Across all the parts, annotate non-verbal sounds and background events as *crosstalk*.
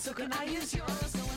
So can I use yours?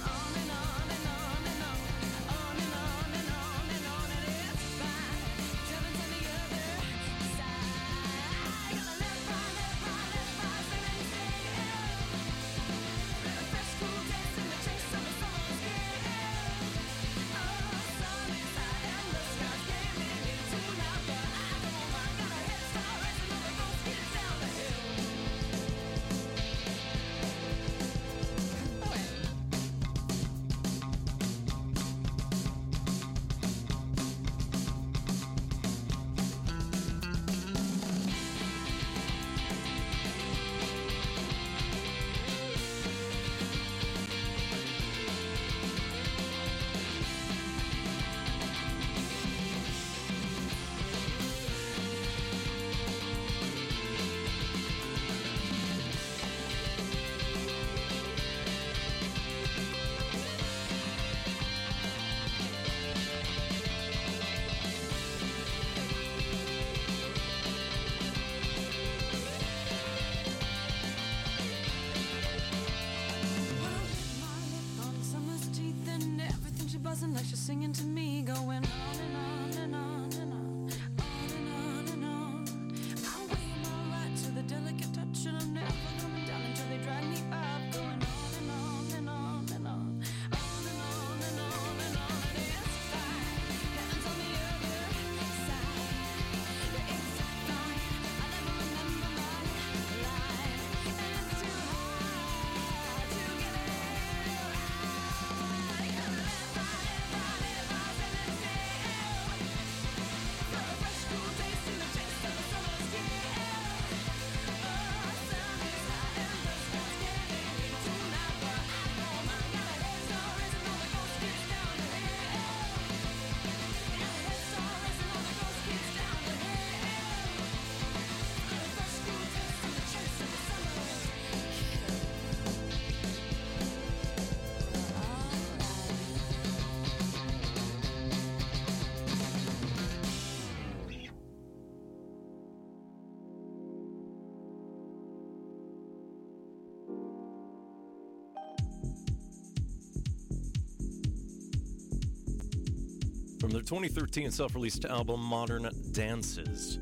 2013 self released album Modern Dances,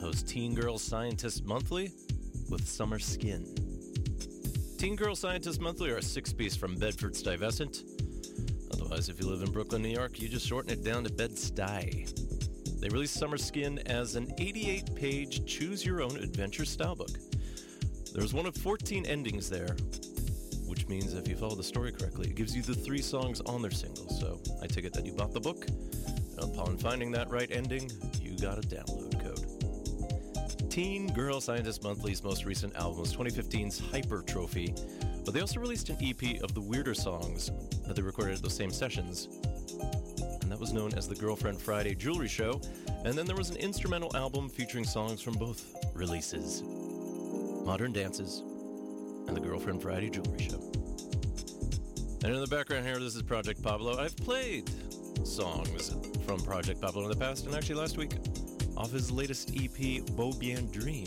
was Teen Girl Scientist Monthly with Summer Skin. Teen Girl Scientist Monthly are a six piece from Bedford Stuyvesant. Otherwise, if you live in Brooklyn, New York, you just shorten it down to Bed Stuy. They released Summer Skin as an 88 page choose your own adventure style book. There's one of 14 endings there, which means if you follow the story correctly, it gives you the three songs on their singles. So I take it that you bought the book. Finding that right ending, you got a download code. Teen Girl Scientist Monthly's most recent album was 2015's Hyper Trophy, but they also released an EP of the weirder songs that they recorded at those same sessions. And that was known as the Girlfriend Friday Jewelry Show. And then there was an instrumental album featuring songs from both releases Modern Dances and the Girlfriend Friday Jewelry Show. And in the background here, this is Project Pablo. I've played songs from Project Pablo in the past, and actually last week off his latest EP, Beaubien Dream.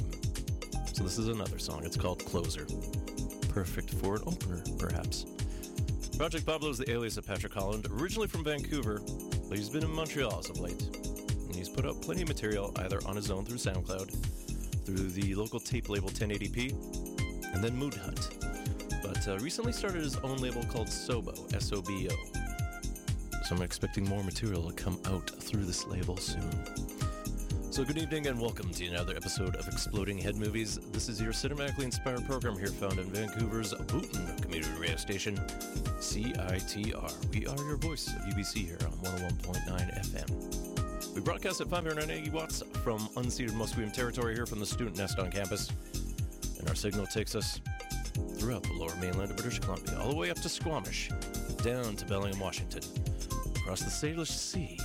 So this is another song. It's called Closer. Perfect for an opener, perhaps. Project Pablo is the alias of Patrick Holland, originally from Vancouver, but he's been in Montreal as of late. And he's put out plenty of material either on his own through SoundCloud, through the local tape label 1080p, and then Mood Hut. But uh, recently started his own label called Sobo, S O B O. So I'm expecting more material to come out through this label soon. So, good evening and welcome to another episode of Exploding Head Movies. This is your cinematically inspired program here found in Vancouver's Booten community radio station, CITR. We are your voice of UBC here on 101.9 FM. We broadcast at 580 watts from unceded Musqueam territory here from the student nest on campus. And our signal takes us throughout the lower mainland of British Columbia, all the way up to Squamish, down to Bellingham, Washington, across the Salish Sea,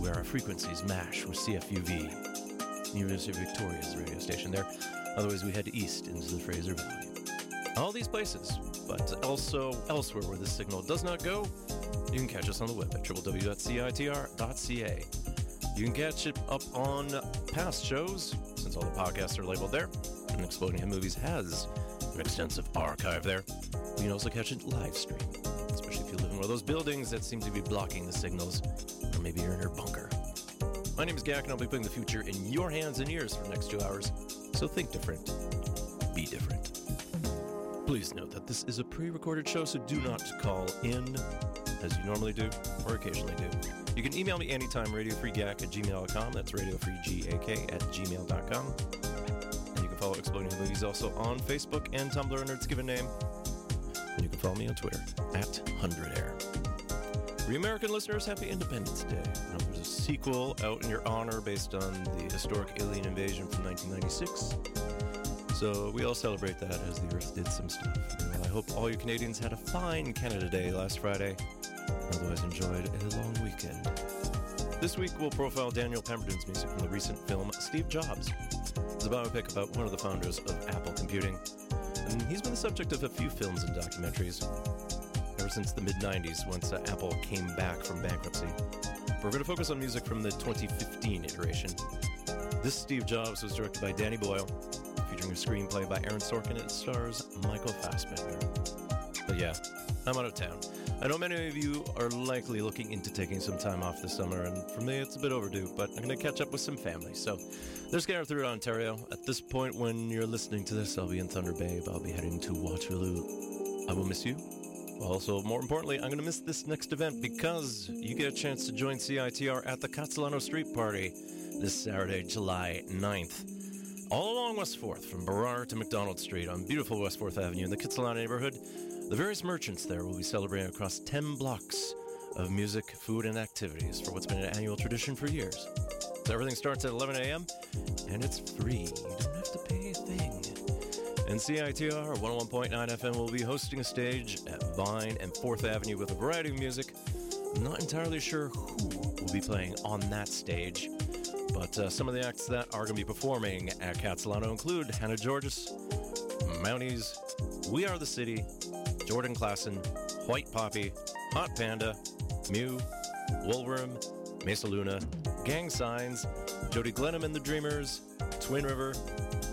where our frequencies mash with CFUV, University of Victoria's radio station there. Otherwise, we head east into the Fraser Valley. All these places, but also elsewhere where this signal does not go, you can catch us on the web at www.citr.ca. You can catch it up on past shows, since all the podcasts are labeled there. And Exploding Head Movies has an extensive archive there. You can also catch it live stream, those buildings that seem to be blocking the signals, or maybe you're in your bunker. My name is Gak, and I'll be putting the future in your hands and ears for the next two hours. So think different, be different. Please note that this is a pre recorded show, so do not call in as you normally do or occasionally do. You can email me anytime, radiofreegak at gmail.com. That's radiofreegak at gmail.com. And you can follow Exploding Movies also on Facebook and Tumblr under its given name. And you can follow me on Twitter at 100air. For you American listeners, happy Independence Day. Now, there's a sequel out in your honor based on the historic alien invasion from 1996. So we all celebrate that as the Earth did some stuff. Well, I hope all you Canadians had a fine Canada Day last Friday. Otherwise, enjoyed a long weekend. This week, we'll profile Daniel Pemberton's music from the recent film Steve Jobs. It's a biopic about one of the founders of Apple Computing, and he's been the subject of a few films and documentaries ever since the mid 90s, once uh, Apple came back from bankruptcy. We're going to focus on music from the 2015 iteration. This Steve Jobs was directed by Danny Boyle, featuring a screenplay by Aaron Sorkin, and it stars Michael Fassbender. But yeah, I'm out of town. I know many of you are likely looking into taking some time off this summer, and for me, it's a bit overdue, but I'm going to catch up with some family. So there's Gareth through Ontario. At this point, when you're listening to this, I'll be in Thunder Bay. but I'll be heading to Waterloo. I will miss you. Also, more importantly, I'm going to miss this next event because you get a chance to join CITR at the Khatsahlano Street Party this Saturday, July 9th. All along West 4th, from Burrard to McDonald Street on beautiful West 4th Avenue in the Kitsilano neighborhood, the various merchants there will be celebrating across 10 blocks of music, food, and activities for what's been an annual tradition for years. So everything starts at 11 a.m. and it's free. You don't have to pay a thing. And CITR 101.9 FM will be hosting a stage at Vine and 4th Avenue with a variety of music. I'm not entirely sure who will be playing on that stage, but uh, some of the acts that are going to be performing at Khatsahlano include Hannah Georgas, Mounties, We Are the City, Jordan Klassen, White Poppy, Hot Panda, Mew, Woolworm, Mesa Luna, Gang Signs, Jody Glenham and the Dreamers, Twin River,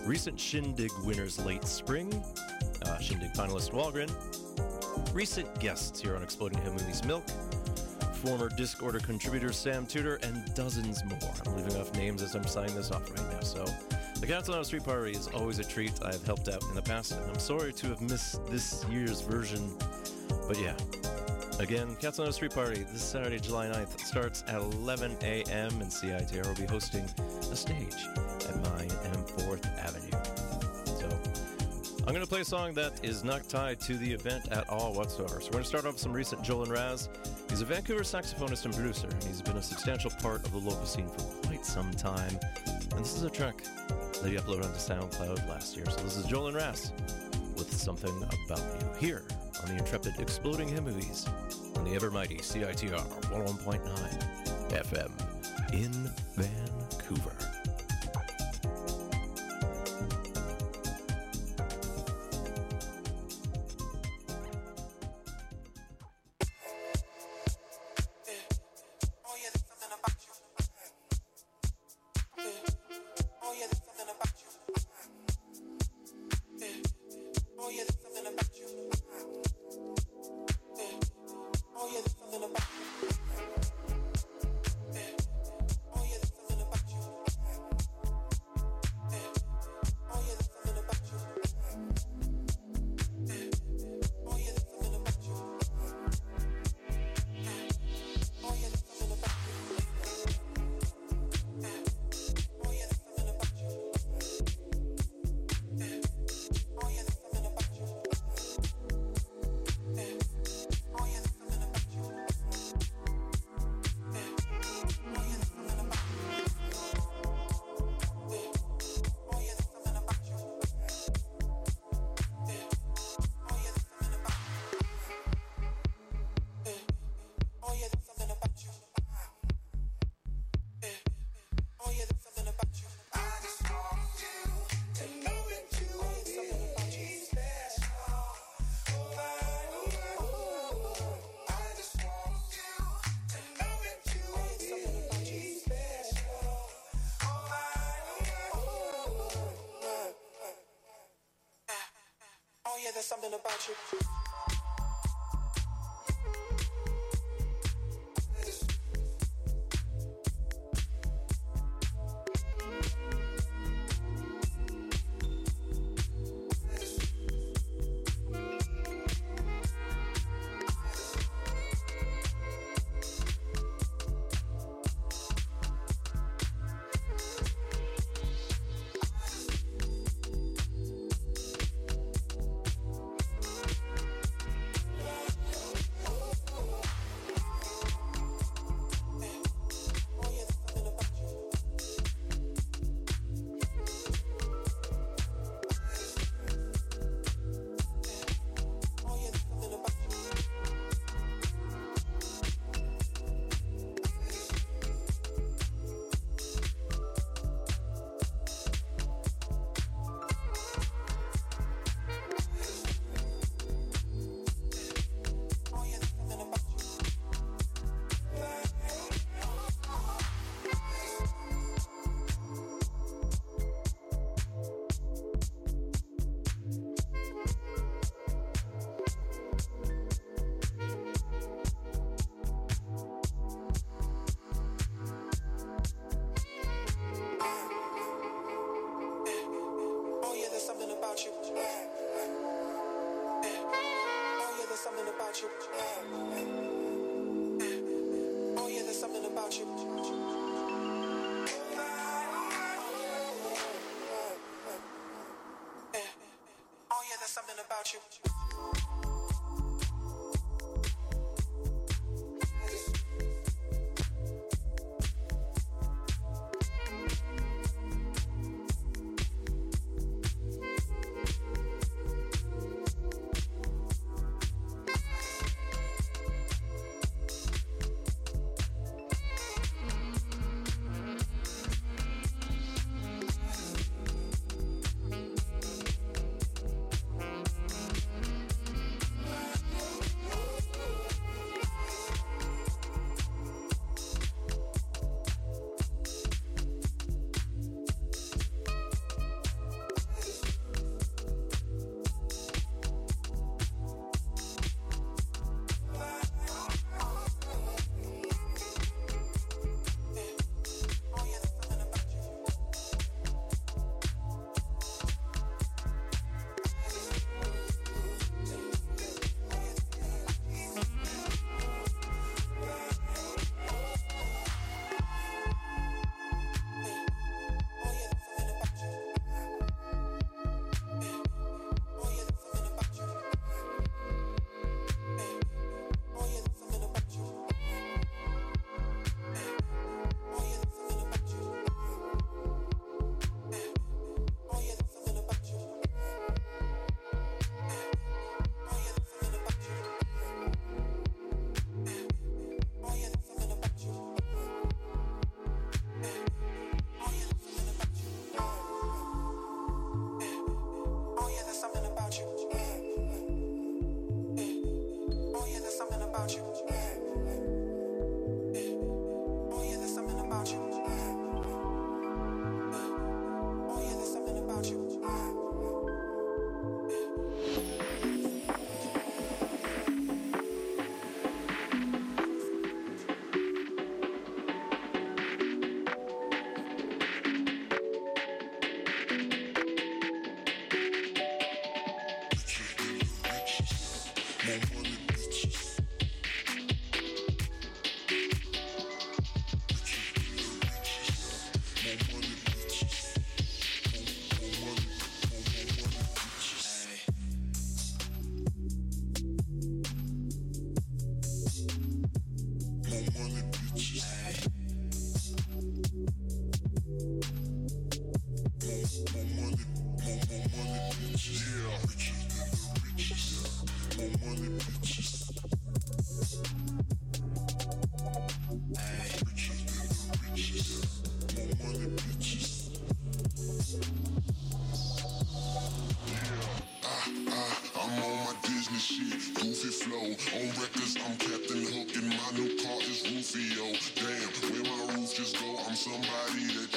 recent Shindig winners Late Spring, uh, Shindig finalist Wallgrin, recent guests here on Exploding Movies Milk, former Discorder contributor Sam Tudor, and dozens more. I'm leaving off names as I'm signing this off right now. So, the Khatsahlano Street Party is always a treat. I've helped out in the past, and I'm sorry to have missed this year's version. But yeah, again, Khatsahlano Street Party this Saturday, July 9th. Starts at 11 a.m., and CITR will be hosting a stage at Vine and 4th Avenue. So, I'm going to play a song that is not tied to the event at all whatsoever. So, we're going to start off with some recent Jolin Ras. He's a Vancouver saxophonist and producer, and he's been a substantial part of the local scene for quite some time. And this is a track that he uploaded onto SoundCloud last year. So, this is Jolin Ras with Something About You here on the Intrepid Exploding Movies on the ever mighty CITR 101.9 FM in Vancouver.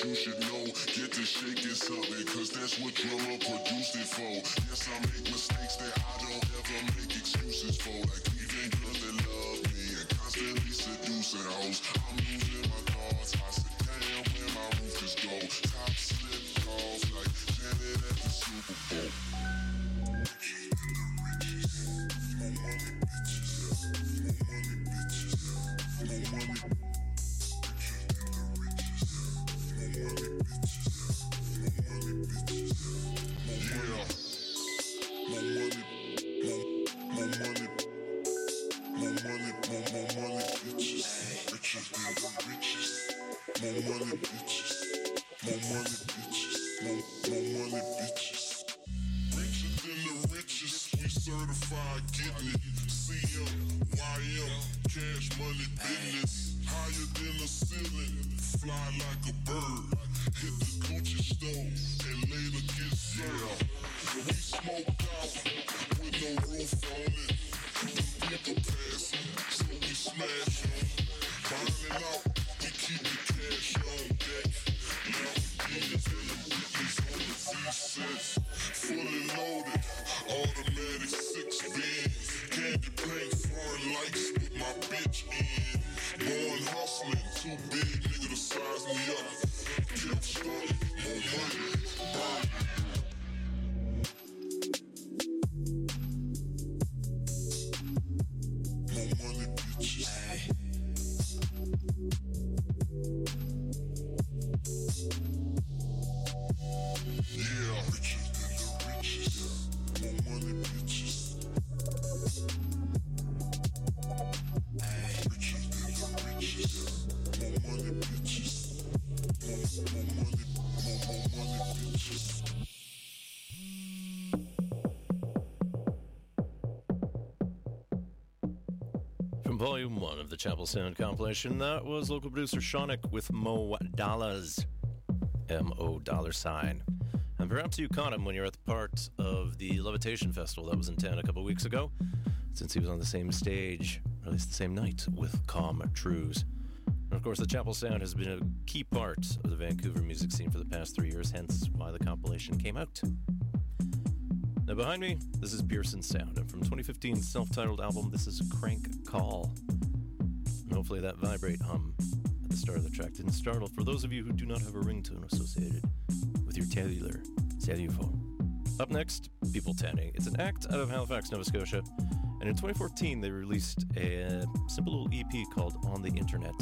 You should know. Get to shaking something, cause that's what drummer produced it for. Yes, I make mistakes that I don't ever make excuses for. Like leaving girls that love me and constantly seducing hoes. I'm losing volume one of the Chapel Sound compilation, that was local producer Shaunic with Mo Dollars. M O dollar sign. And perhaps you caught him when you were at the part of the Levitation Festival that was in town a couple weeks ago, since he was on the same stage, or at least the same night, with Calm Trues. And of course, the Chapel Sound has been a key part of the Vancouver music scene for the past three years, hence why the compilation came out. Now, behind me, this is Pearson Sound, and from 2015's self titled album, this is Crank Call. And hopefully, that vibrate hum at the start of the track didn't startle for those of you who do not have a ringtone associated with your cellular cellular phone. Up next, People Tanning. It's an act out of Halifax, Nova Scotia, and in 2014, they released a simple little EP called On the Internet.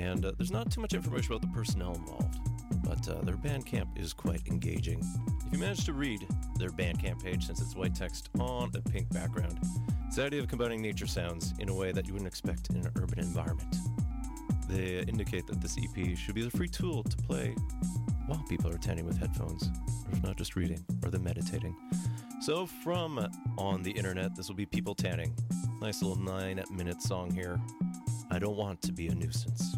And uh, there's not too much information about the personnel involved, but uh, their Bandcamp is quite engaging. If you manage to read their Bandcamp page, since it's white text on a pink background, it's the idea of combining nature sounds in a way that you wouldn't expect in an urban environment. They indicate that this EP should be the free tool to play while people are tanning with headphones, or if not just reading or then meditating. So, from On the Internet, this will be People Tanning. Nice little nine minute song here. I don't want to be a nuisance.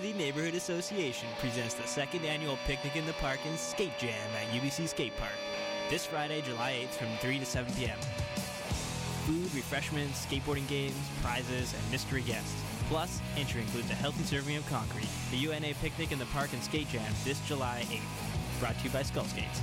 University Neighborhood Association presents the second annual Picnic in the Park and Skate Jam at UBC Skate Park. This Friday, July 8th from 3 to 7 p.m. Food, refreshments, skateboarding games, prizes, and mystery guests. Plus, entry includes a healthy serving of concrete. The UNA Picnic in the Park and Skate Jam this July 8th. Brought to you by Skull Skates.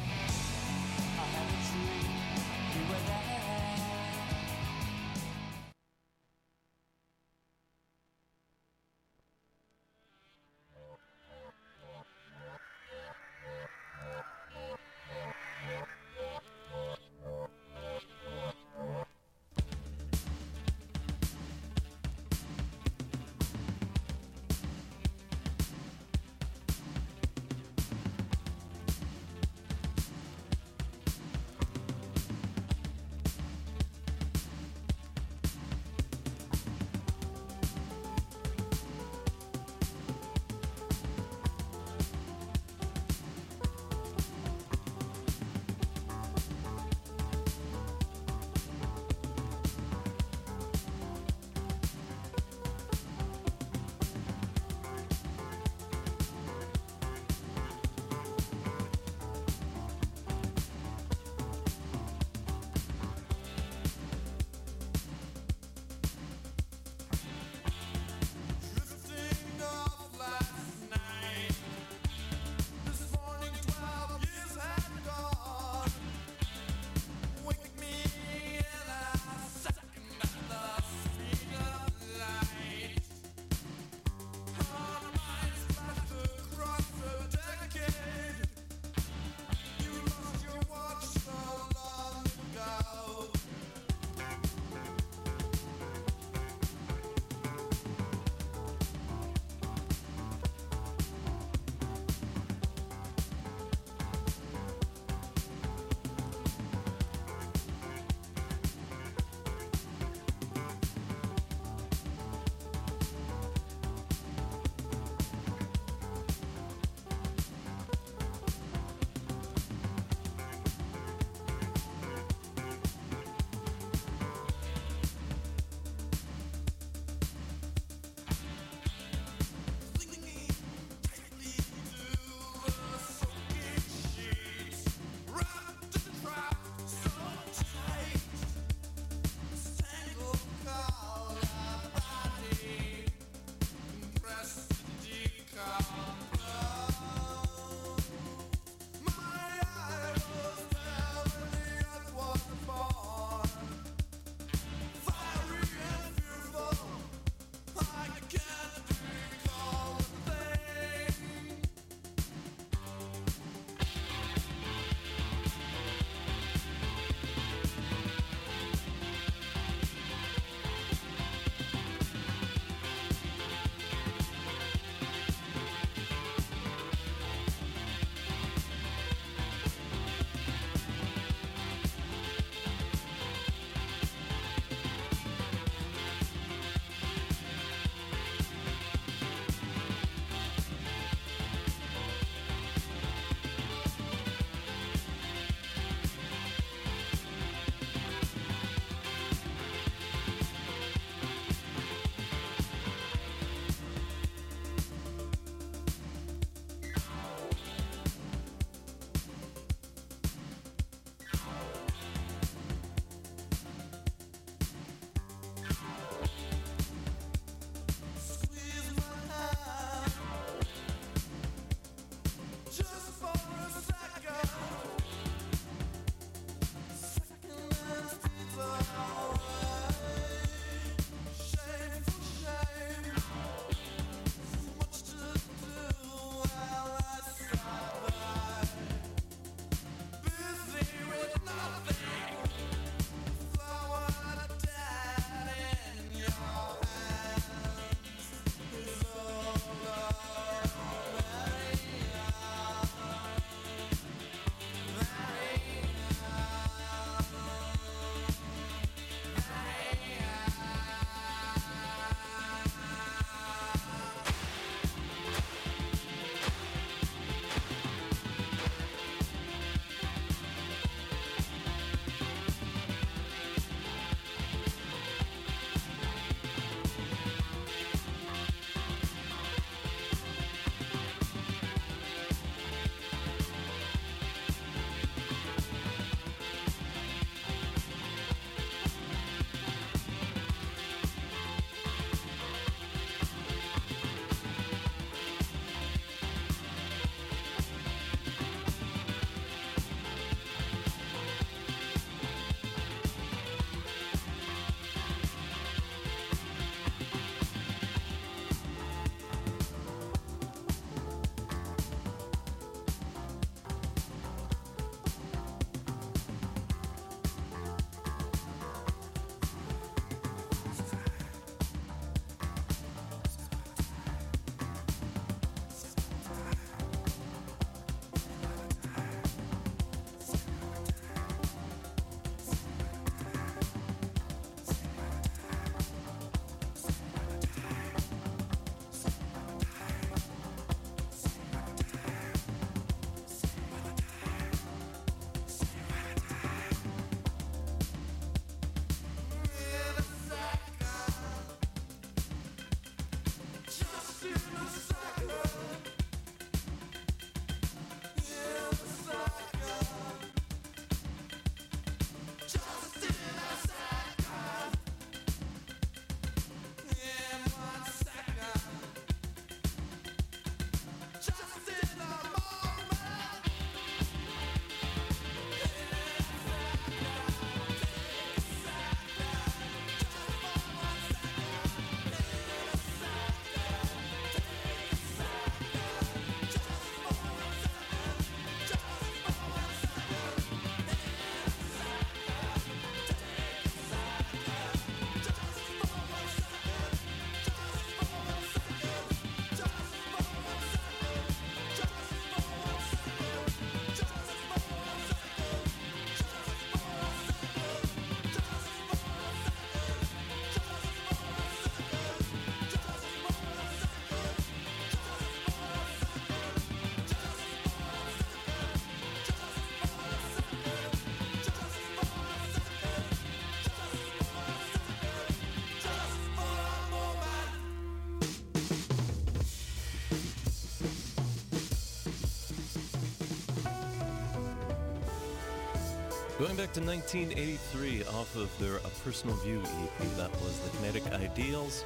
Going back to 1983 off of their A Personal View EP, that was the Kinetic Ideals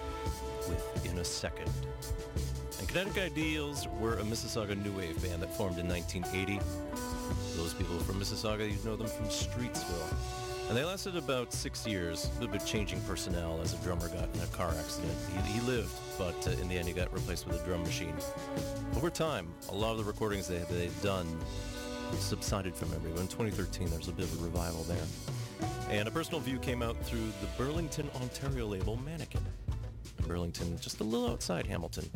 with In a Second. And Kinetic Ideals were a Mississauga new wave band that formed in 1980. Those people from Mississauga, you know them from Streetsville. And they lasted about six years, a little bit changing personnel as a drummer got in a car accident. He, he lived, but uh, in the end he got replaced with a drum machine. Over time, a lot of the recordings they, they'd done subsided from. But in 2013, there's a bit of a revival there. And A Personal View came out through the Burlington, Ontario label Mannequin. Burlington, just a little outside Hamilton.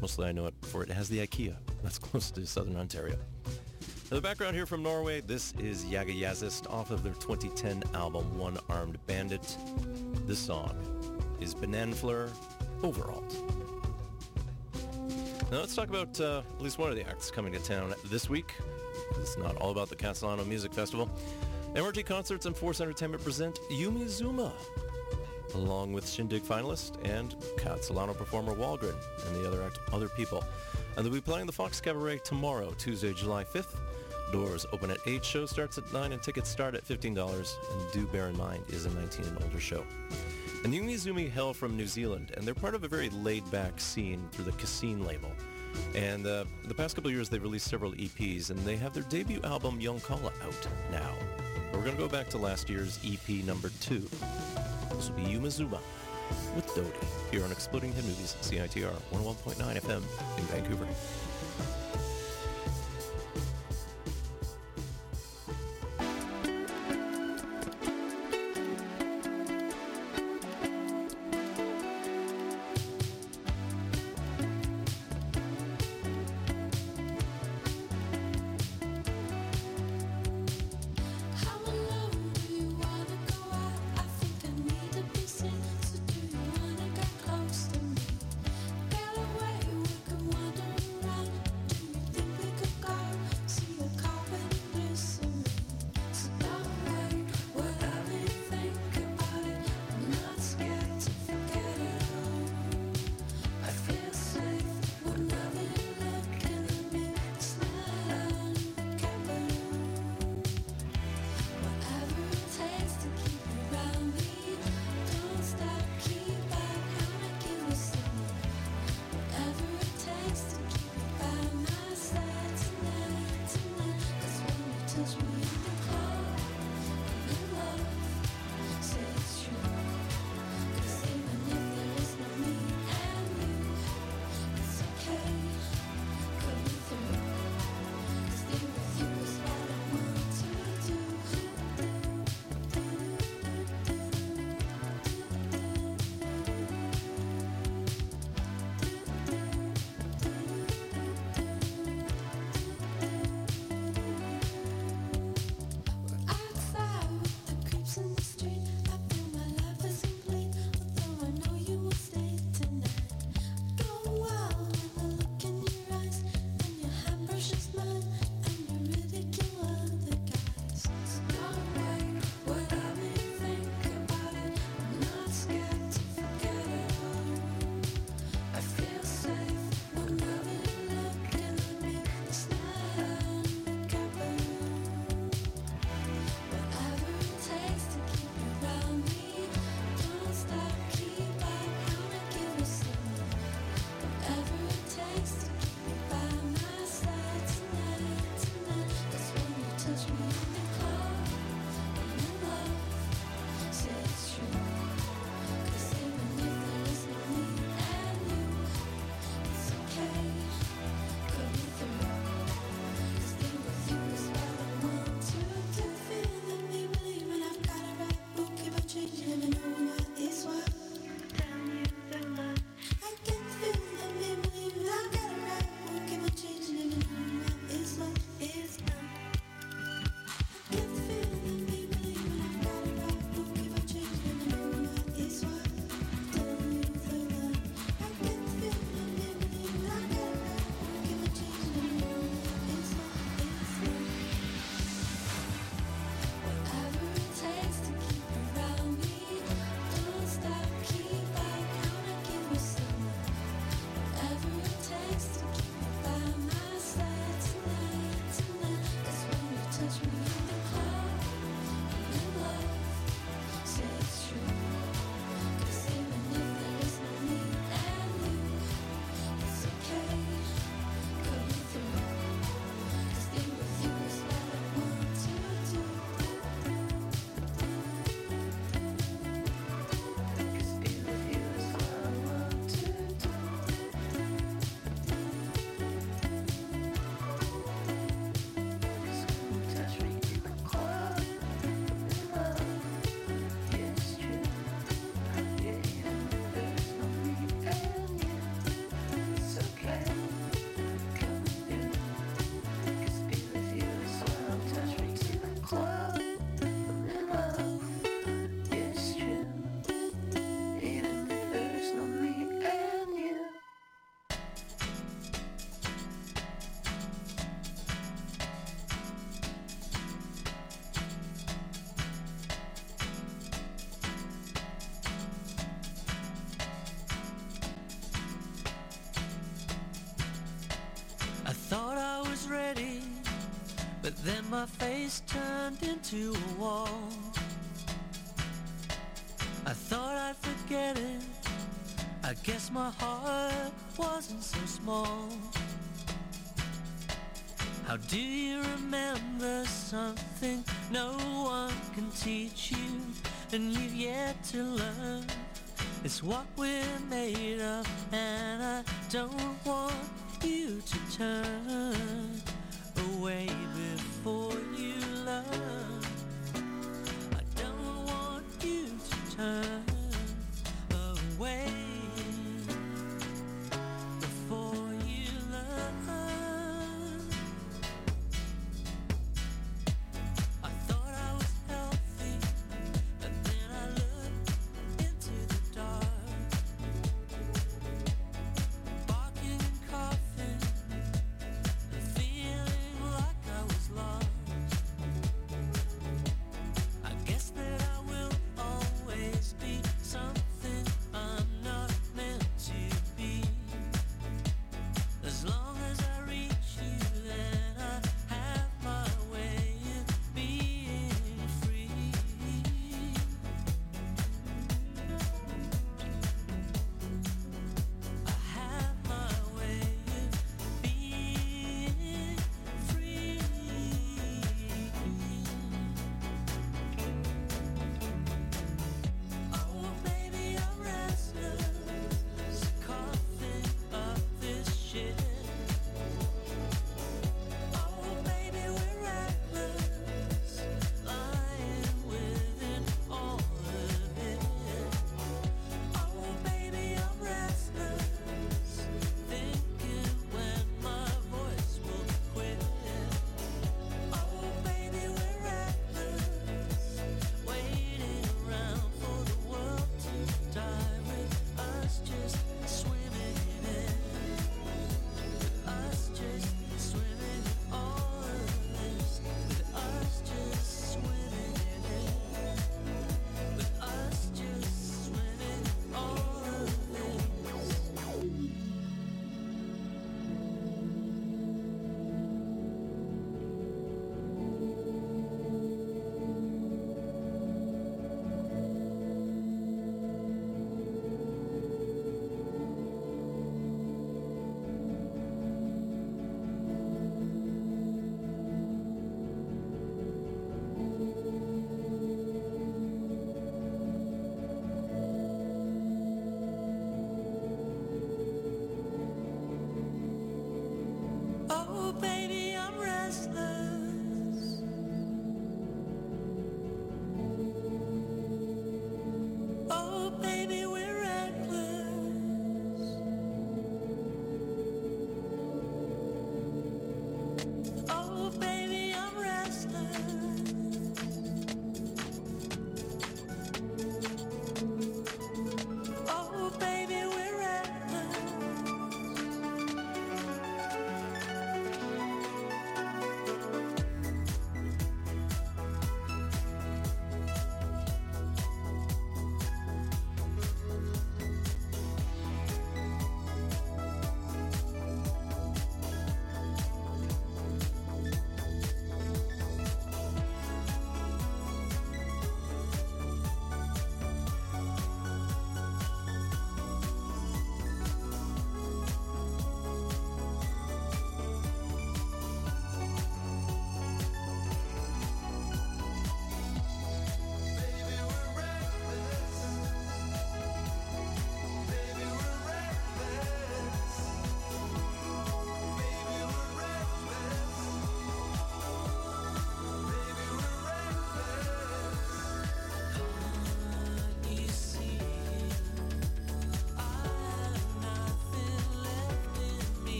Mostly I know it for it has the IKEA. That's *laughs* close to southern Ontario. Now the background here from Norway, this is Jaga Jazzist off of their 2010 album One Armed Bandit. This song is Bananfleur Overalt. Now let's talk about uh, at least one of the acts coming to town this week. It's not all about the Khatsahlano Music Festival. MRT Concerts and Force Entertainment present Yumi Zouma, along with Shindig finalist and Khatsahlano performer Wallgrin and the other act, other people. And they'll be playing the Fox Cabaret tomorrow, Tuesday, July 5th. Doors open at 8, show starts at 9, and tickets start at $15. And do bear in mind, is a 19 and older show. And Yumi Zouma hail from New Zealand, and they're part of a very laid-back scene through the Cascine label. And uh, the past couple years, they've released several EPs, and they have their debut album, Yoncalla, out now. But we're going to go back to last year's EP number two. This will be Yumi Zouma with Dodi here on Exploding Head Movies, CITR 101.9 FM in Vancouver. But then my face turned into a wall. I thought I'd forget it. I guess my heart wasn't so small. How do you remember something no one can teach you and you've yet to learn? It's what we're made of, and I don't want you to turn away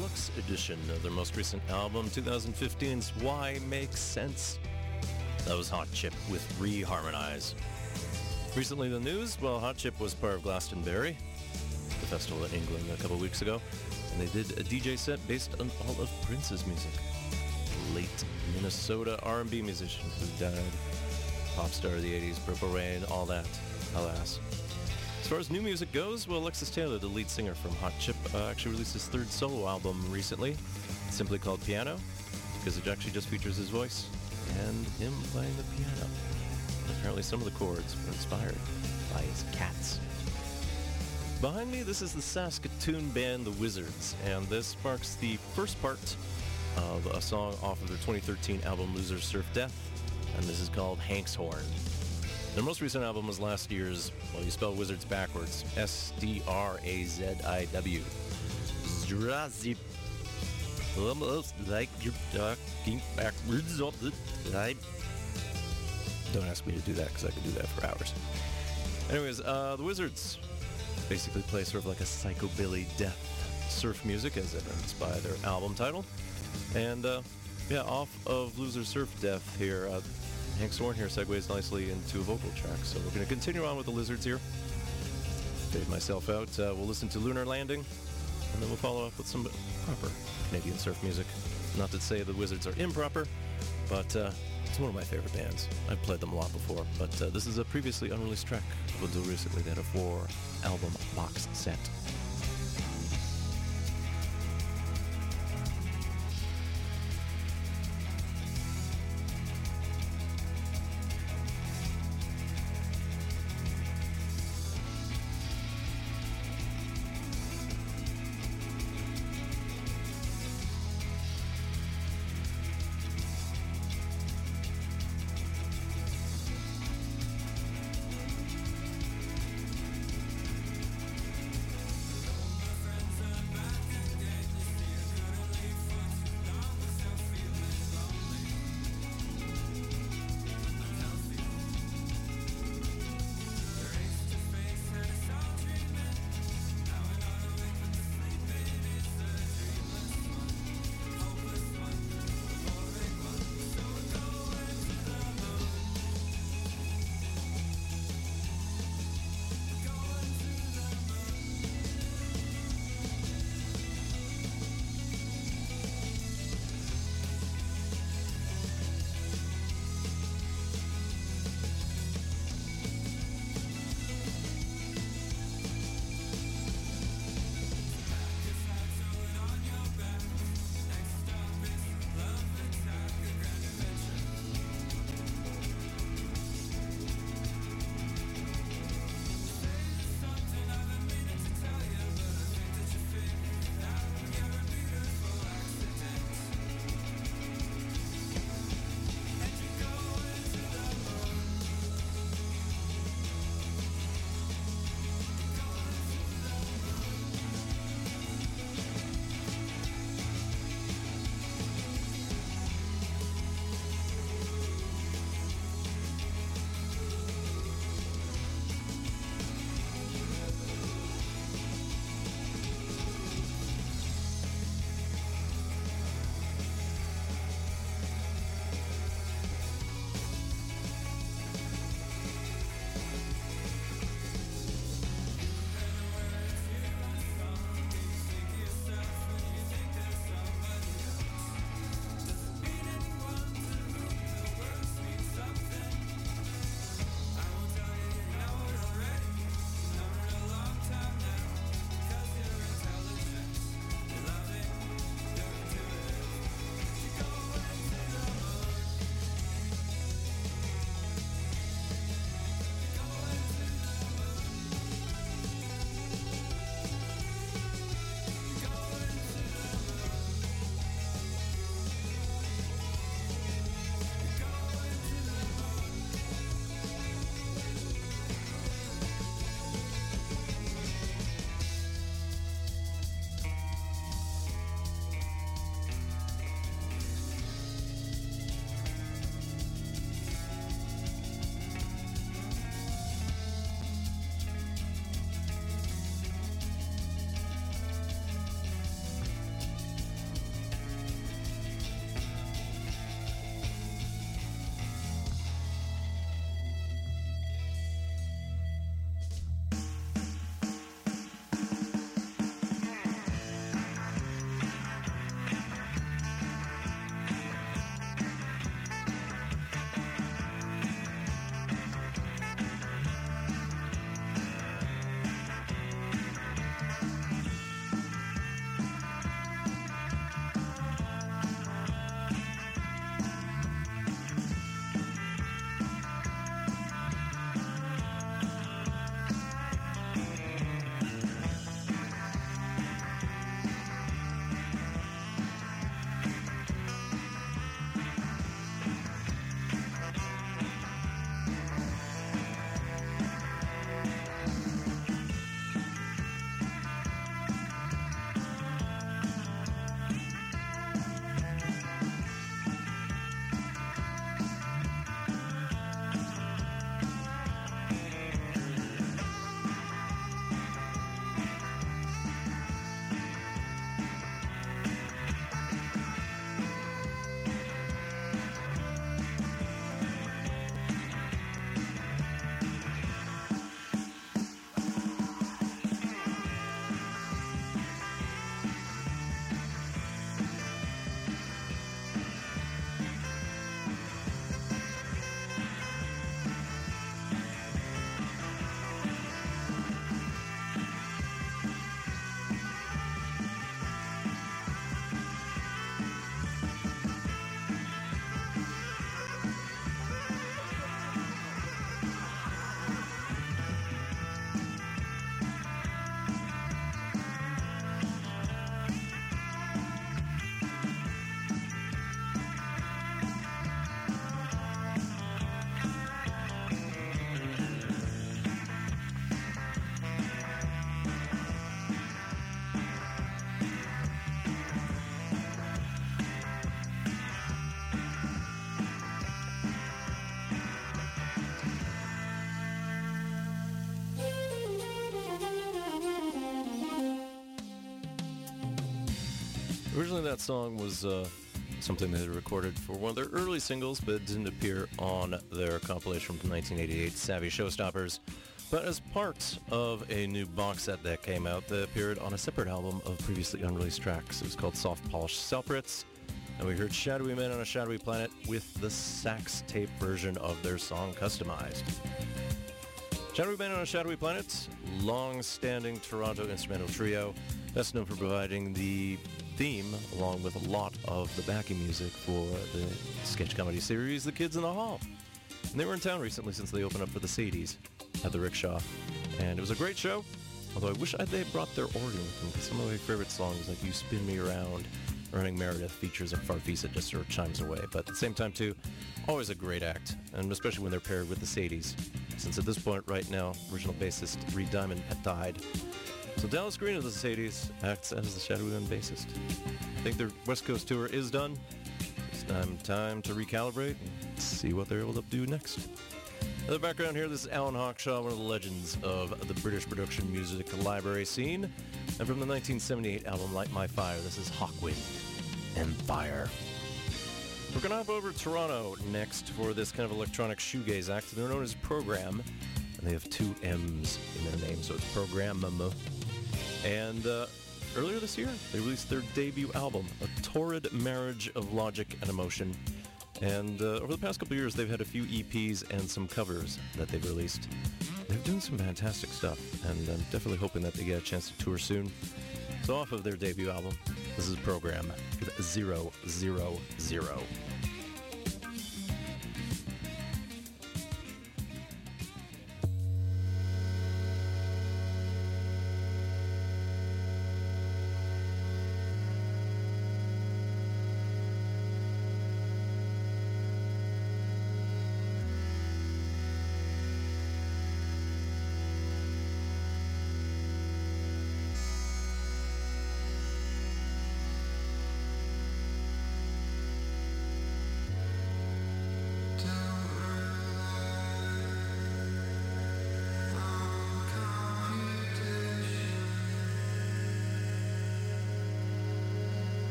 deluxe edition of their most recent album, 2015's Why Makes Sense. That was Hot Chip with Reharmonize. Recently, the news well, Hot Chip was part of Glastonbury, the festival in England, a couple weeks ago, and they did a DJ set based on all of Prince's music. Late Minnesota R&B musician who died, pop star of the 80s, Purple Rain, all that, alas. As far as new music goes, well, Alexis Taylor, the lead singer from Hot Chip, uh, actually released his third solo album recently, simply called Piano, because it actually just features his voice and him playing the piano. Apparently, some of the chords were inspired by his cats. Behind me, this is the Saskatoon band The Wizards, and this marks the first part of a song off of their 2013 album Losers Surf Death, and this is called Hank's Horn. Their most recent album was last year's, well, you spell Wizards backwards, S D R A Z I W. Zrazip. Almost like you're talking backwards all the time. Don't ask me to do that because I could do that for hours. Anyways, uh, the Wizards basically play sort of like a psychobilly death surf music as evidenced by their album title. And uh, yeah, off of Loser Surf Death here, uh, Hank's Horn here segues nicely into a vocal track. So we're going to continue on with the Lizards here. Fade myself out. Uh, we'll listen to Lunar Landing, and then we'll follow up with some proper Canadian surf music. Not to say the Wizards are improper, but uh, it's one of my favorite bands. I've played them a lot before, but uh, this is a previously unreleased track until recently they had a four album box set. Originally, that song was uh, something they recorded for one of their early singles, but didn't appear on their compilation from 1988, Savvy Showstoppers. But as part of a new box set that came out that appeared on a separate album of previously unreleased tracks. It was called Soft Polish Separates. And we heard Shadowy Men on a Shadowy Planet with the sax tape version of their song customized. Shadowy Men on a Shadowy Planet, long-standing Toronto instrumental trio, best known for providing the theme along with a lot of the backing music for the sketch comedy series The Kids in the Hall. And they were in town recently since they opened up for the Sadies at the Rickshaw. And it was a great show, although I wish I'd, they had brought their organ with them because some of my favorite songs like You Spin Me Around, Running Meredith features a Farfisa just sort of chimes away. But at the same time too, always a great act, and especially when they're paired with the Sadies, since at this point right now, original bassist Reid Diamond had died. So Dallas Green of the Sadies acts as the Shadowy Men bassist. I think their West Coast tour is done. It's time, time to recalibrate and see what they're able to do next. In the background here, this is Alan Hawkshaw, one of the legends of the British production music library scene. And from the 1978 album Light My Fire, this is Hawkwind and Fire. We're going to hop over to Toronto next for this kind of electronic shoegaze act. They're known as Programm, and they have two M's in their name, so it's Programm. And uh, earlier this year, they released their debut album, A Torrid Marriage of Logic and Emotion. And uh, over the past couple years, they've had a few EPs and some covers that they've released. They're doing some fantastic stuff, and I'm definitely hoping that they get a chance to tour soon. So off of their debut album, this is Programm Zero Zero Zero.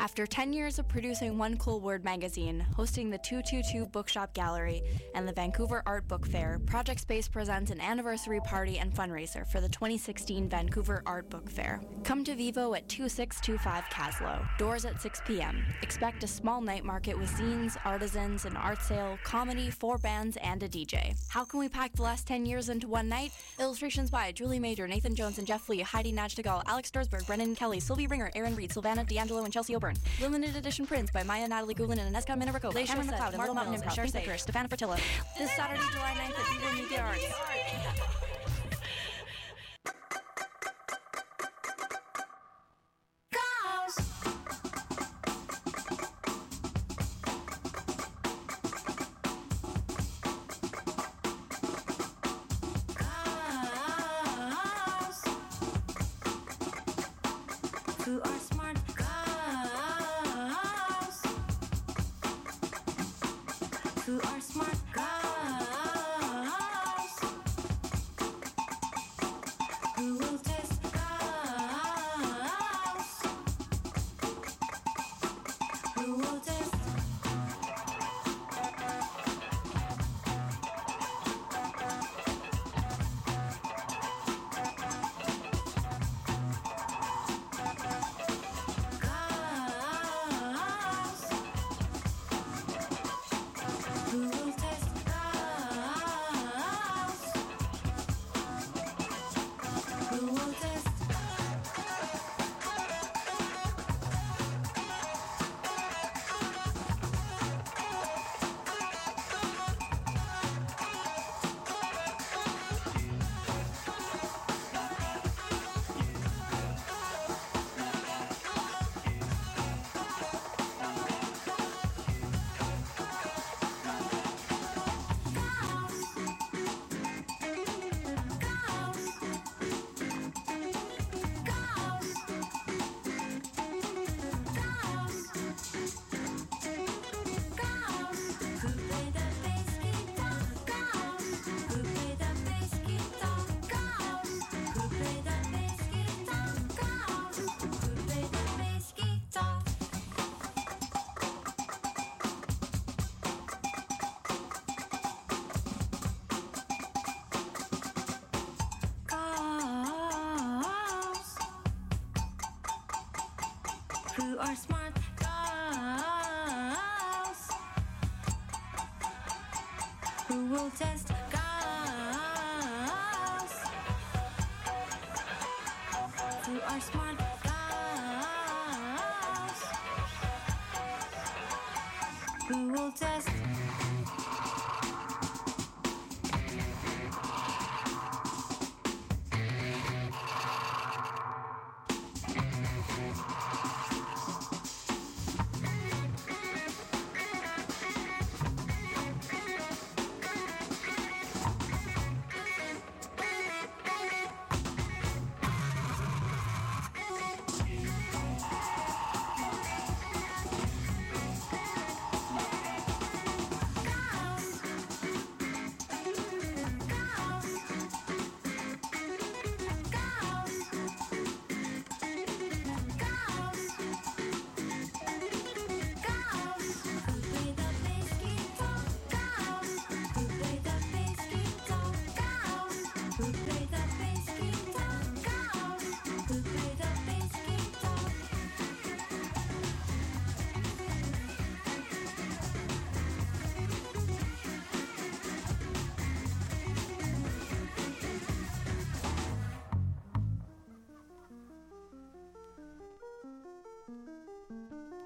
After 10 years of producing One Cool Word magazine, hosting the 222 Bookshop Gallery, and the Vancouver Art Book Fair, Project Space presents an anniversary party and fundraiser for the 2016 Vancouver Art Book Fair. Come to Vivo at 2625 Kaslo. Doors at 6 p.m. Expect a small night market with zines, artisans, an art sale, comedy, four bands, and a DJ. How can we pack the last 10 years into one night? Illustrations by Julie Major, Nathan Jones, and Jeff Lee, Heidi Najtagal, Alex Dorsberg, Brennan Kelly, Sylvie Ringer, Aaron Reed, Sylvana D'Angelo, and Chelsea O'Byrne. Limited edition prints by Maya Natalie Goulin and Aneska Minerico, Cameron McLeod, and Little Mountain Improv, Baker, Stefana Fertilla. This Saturday, July 9th at Vivo Media Arts. *laughs*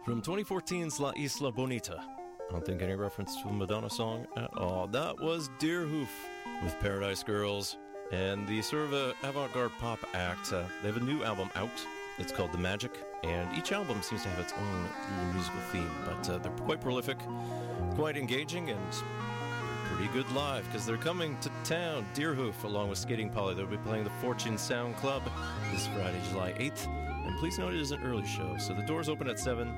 From 2014's La Isla Bonita. I don't think any reference to a Madonna song at all. That was Deerhoof with Paradise Girls and the sort of avant-garde pop act. Uh, they have a new album out. It's called The Magic, and each album seems to have its own musical theme. But uh, they're quite prolific, quite engaging, and pretty good live because they're coming to town. Deerhoof, along with Skating Polly, they'll be playing the Fortune Sound Club this Friday, July 8th. And please note it is an early show, so the doors open at 7.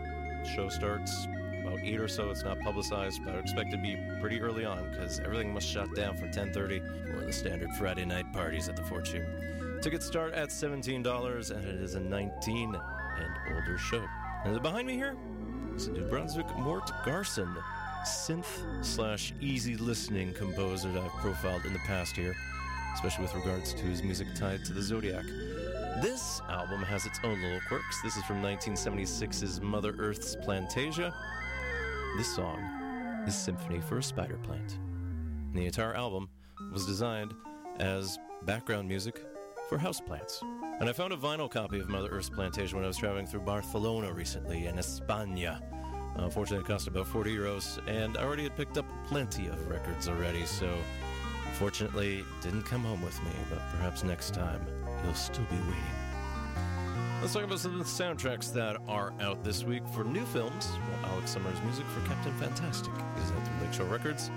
Show starts about 8 or so. It's not publicized, but I expect it to be pretty early on because everything must shut down for 10.30 or the standard Friday night parties at the Fortune. Tickets start at $17 and it is a 19 and older show. And behind me here is New Brunswick Mort Garson, synth slash easy listening composer that I've profiled in the past here, especially with regards to his music tied to the Zodiac. This album has its own little quirks. This is from 1976's Mother Earth's Plantasia. This song is Symphony for a Spider Plant. The entire album was designed as background music for houseplants. And I found a vinyl copy of Mother Earth's Plantasia when I was traveling through Barcelona recently in España. Unfortunately, it cost about 40 euros, and I already had picked up plenty of records already, so Fortunately, didn't come home with me, but perhaps next time you'll still be waiting. Let's talk about some of the soundtracks that are out this week for new films. Well, Alex Somers' music for Captain Fantastic is out through Lakeshore Records.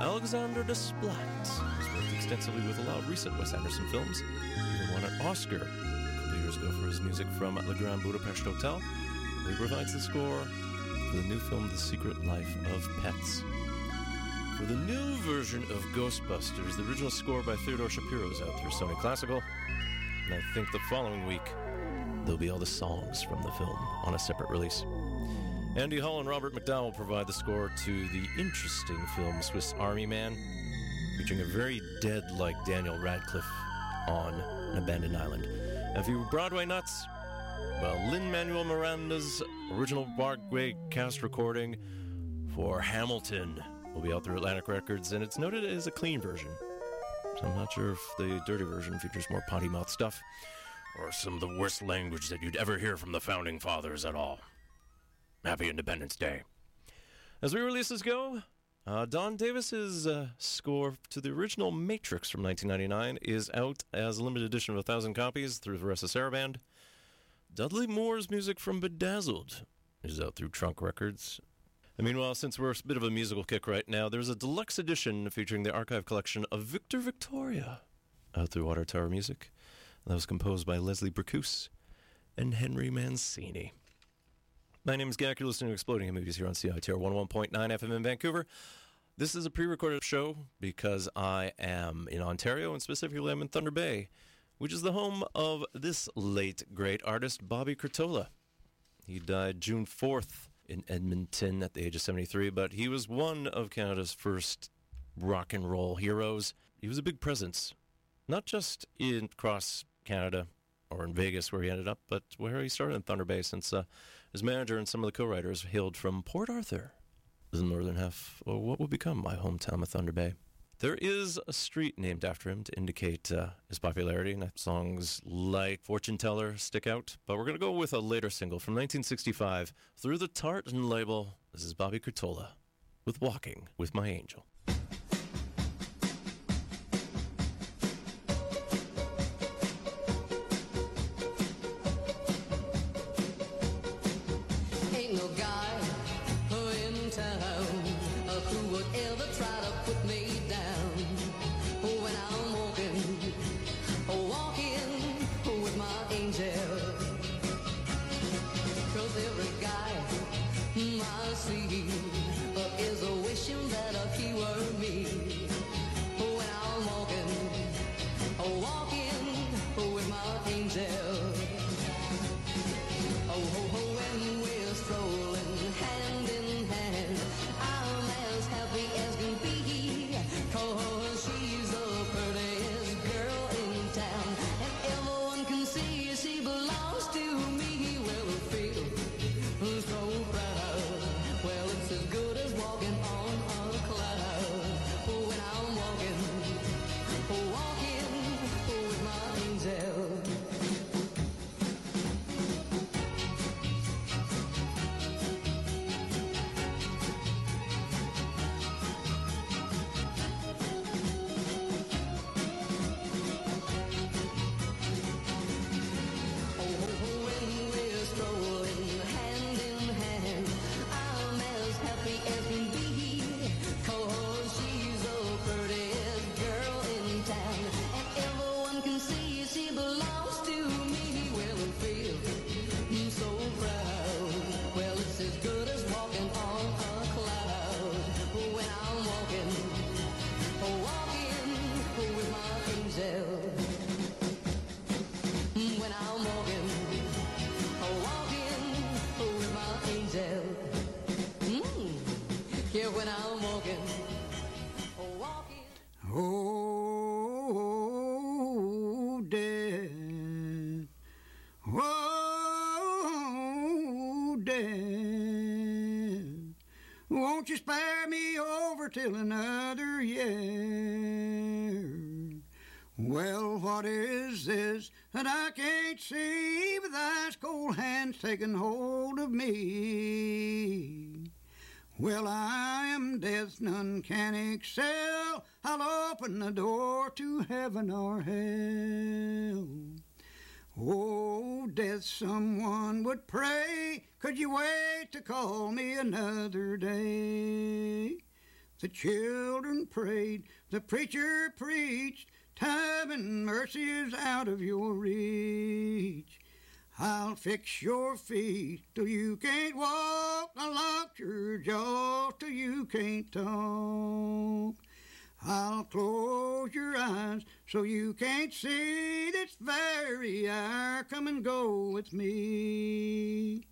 Alexander Desplat has worked extensively with a lot of recent Wes Anderson films. He won an Oscar a couple years ago for his music from Le Grand Budapest Hotel. He provides the score for the new film The Secret Life of Pets. For a new version of Ghostbusters, the original score by Theodore Shapiro is out through Sony Classical. And I think the following week, there'll be all the songs from the film on a separate release. Andy Hull and Robert McDowell provide the score to the interesting film Swiss Army Man, featuring a very dead like Daniel Radcliffe on an abandoned island. And if you were Broadway nuts, well, Lin Manuel Miranda's original Broadway cast recording for Hamilton will be out through Atlantic Records, and it's noted as a clean version. So I'm not sure if the dirty version features more potty mouth stuff or some of the worst language that you'd ever hear from the founding fathers at all. Happy Independence Day. As we release releases go, uh, Don Davis's uh, score to the original Matrix from 1999 is out as a limited edition of a thousand copies through the Varèse Sarabande. Dudley Moore's music from Bedazzled is out through Trunk Records. Meanwhile, since we're a bit of a musical kick right now, there's a deluxe edition featuring the archive collection of Victor Victoria out through Water Tower Music. That was composed by Leslie Bricusse and Henry Mancini. My name is Gak. You're listening to Exploding Movies here on CITR 101.9 FM in Vancouver. This is a pre recorded show because I am in Ontario and specifically I'm in Thunder Bay, which is the home of this late great artist, Bobby Curtola. He died June 4th in Edmonton at the age of 73, but he was one of Canada's first rock and roll heroes. He was a big presence, not just in across Canada or in Vegas where he ended up, but where he started in Thunder Bay since uh, his manager and some of the co-writers hailed from Port Arthur, the northern half of what would become my hometown of Thunder Bay. There is a street named after him to indicate uh, his popularity, and songs like Fortune Teller stick out. But we're going to go with a later single from 1965 through the Tartan label. This is Bobby Curtola with Walking with My Angel. Hands taking hold of me? Well, I am death, none can excel. I'll open the door to heaven or hell. Oh, death, someone would pray. Could you wait to call me another day? The children prayed, the preacher preached. Time and mercy is out of your reach. I'll fix your feet till you can't walk. I'll lock your jaw till you can't talk. I'll close your eyes so you can't see this very hour. Come and go with me.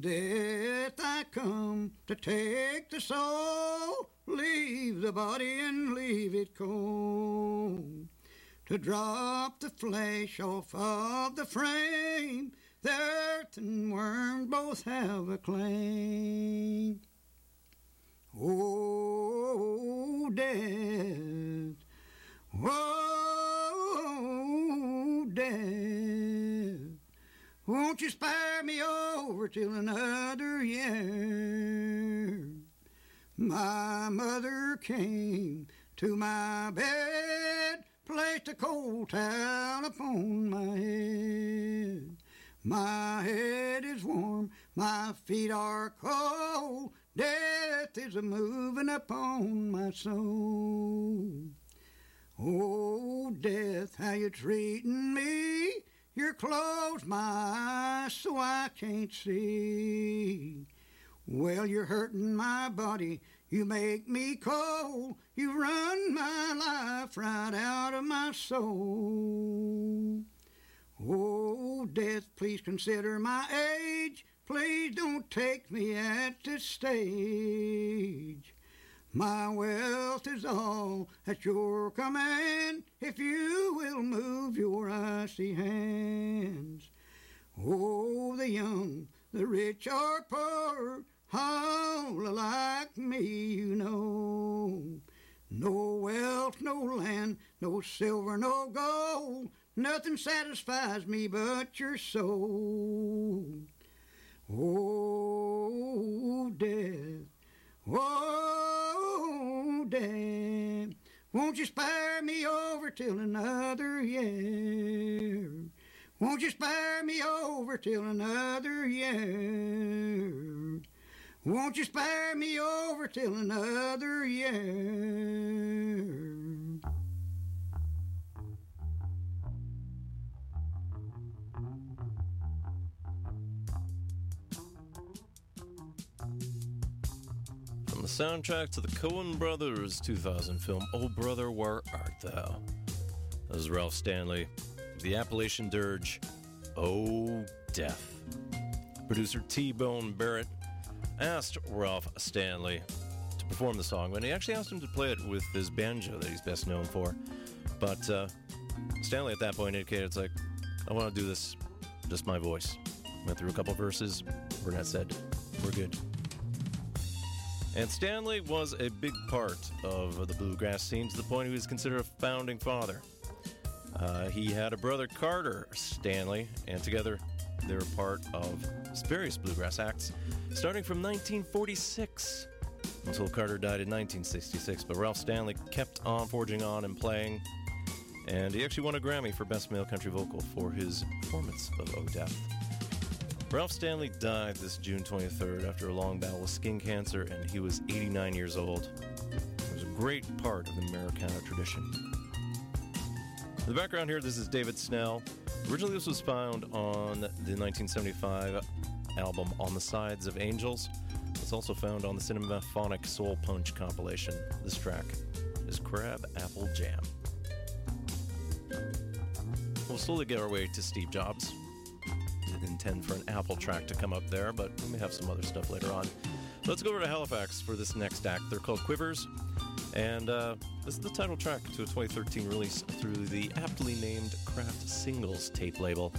Death, I come to take the soul, leave the body and leave it cold. To drop the flesh off of the frame, the earth and worm both have a claim. Oh, death. Oh, death. Won't you spare me over till another year? My mother came to my bed, placed a cold towel upon my head. My head is warm, my feet are cold. Death is a moving upon my soul. Oh, death, how you treating me? You're closed my eyes so I can't see. Well, you're hurting my body. You make me cold. You run my life right out of my soul. Oh, death, please consider my age. Please don't take me at this stage. My wealth is all at your command if you will move your icy hands. Oh, the young, the rich or poor, all alike me, you know. No wealth, no land, no silver, no gold, nothing satisfies me but your soul. Oh, death. Oh, death. Won't you spare me over till another year? Won't you spare me over till another year? Won't you spare me over till another year? From the soundtrack to the Coen Brothers 2000 film Oh Brother, Where Art Thou? That was Ralph Stanley, the Appalachian Dirge, Oh Death. Producer T Bone Burnett asked Ralph Stanley to perform the song, and he actually asked him to play it with his banjo that he's best known for. But uh, Stanley at that point indicated, it's like, I want to do this, just my voice. Went through a couple verses. Burnett said, We're good. And Stanley was a big part of the bluegrass scene to the point he was considered a founding father. Uh, he had a brother, Carter Stanley, and together they were part of various bluegrass acts, starting from 1946 until Carter died in 1966. But Ralph Stanley kept on forging on and playing, and he actually won a Grammy for Best Male Country Vocal for his performance of Oh Death. Ralph Stanley died this June 23rd after a long battle with skin cancer, and he was 89 years old. He was a great part of the Americana tradition. In the background here, this is David Snell. Originally, this was found on the 1975 album On the Sides of Angels. It's also found on the Cinemaphonic Soul Punch compilation. This track is Crab Apple Jam. We'll slowly get our way to Steve Jobs. Didn't intend for an Apple track to come up there, but we may have some other stuff later on. Let's go over to Halifax for this next act. They're called Quivers, and uh, this is the title track to a 2013 release through the aptly named Craft Singles tape label.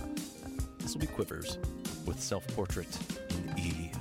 This will be Quivers with Self Portrait in E.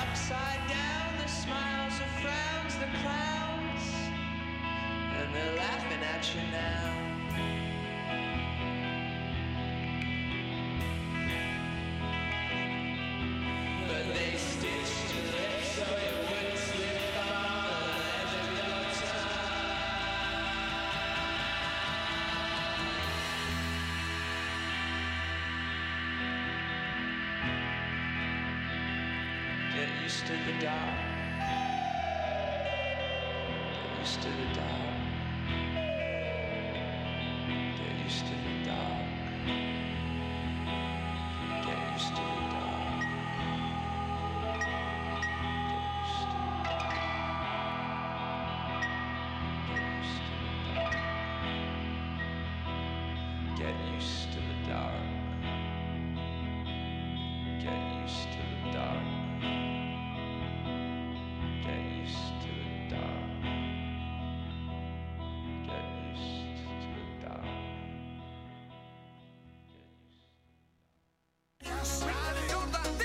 upside down the smiles, the frowns, the clowns, and they're laughing at you now. To the dark.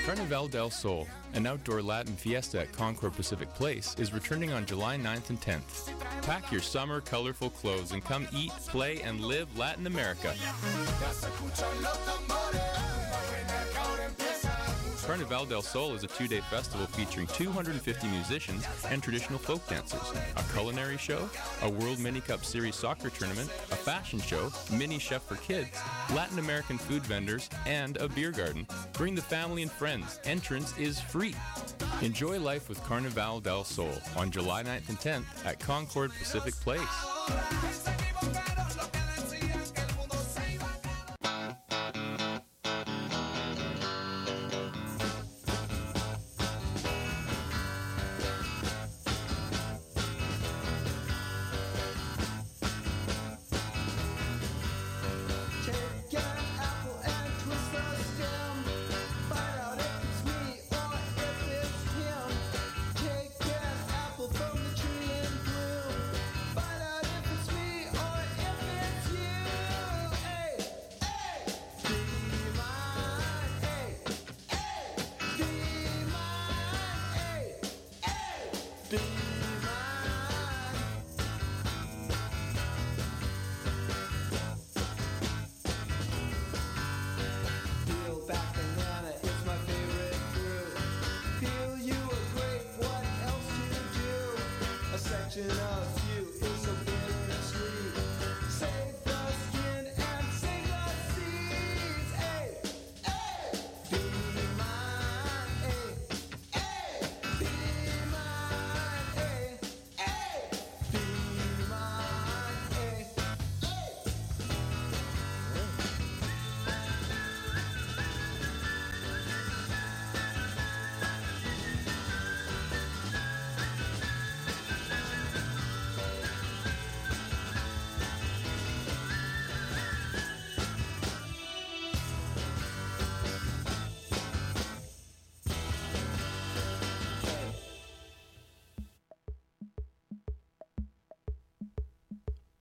Carnival del Sol, an outdoor Latin fiesta at Concord Pacific Place, is returning on July 9th and 10th. Pack your summer colorful clothes and come eat, play, and live Latin America. Carnival del Sol is a two day festival featuring 250 musicians and traditional folk dancers, a culinary show, a World Mini Cup Series soccer tournament, a fashion show, mini chef for kids, Latin American food vendors, and a beer garden. Bring the family and friends. Entrance is free. Enjoy life with Carnival del Sol on July 9th and 10th at Concord Pacific Place.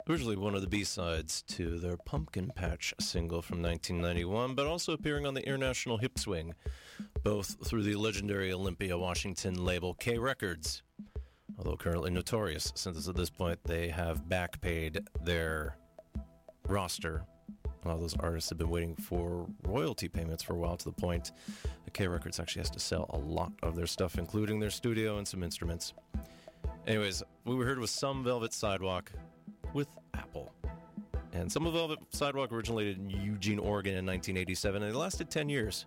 Originally one of the B-sides to their Pumpkin Patch single from 1991, but also appearing on the International Hip Swing, both through the legendary Olympia, Washington label K Records. Although currently notorious, since at this point they have back paid their roster. Of those artists have been waiting for royalty payments for a while to the point that K Records actually has to sell a lot of their stuff, including their studio and some instruments. Anyways, we were heard with Some Velvet Sidewalk with Apple. And Some of Velvet Sidewalk originated in Eugene, Oregon in 1987, and they lasted 10 years,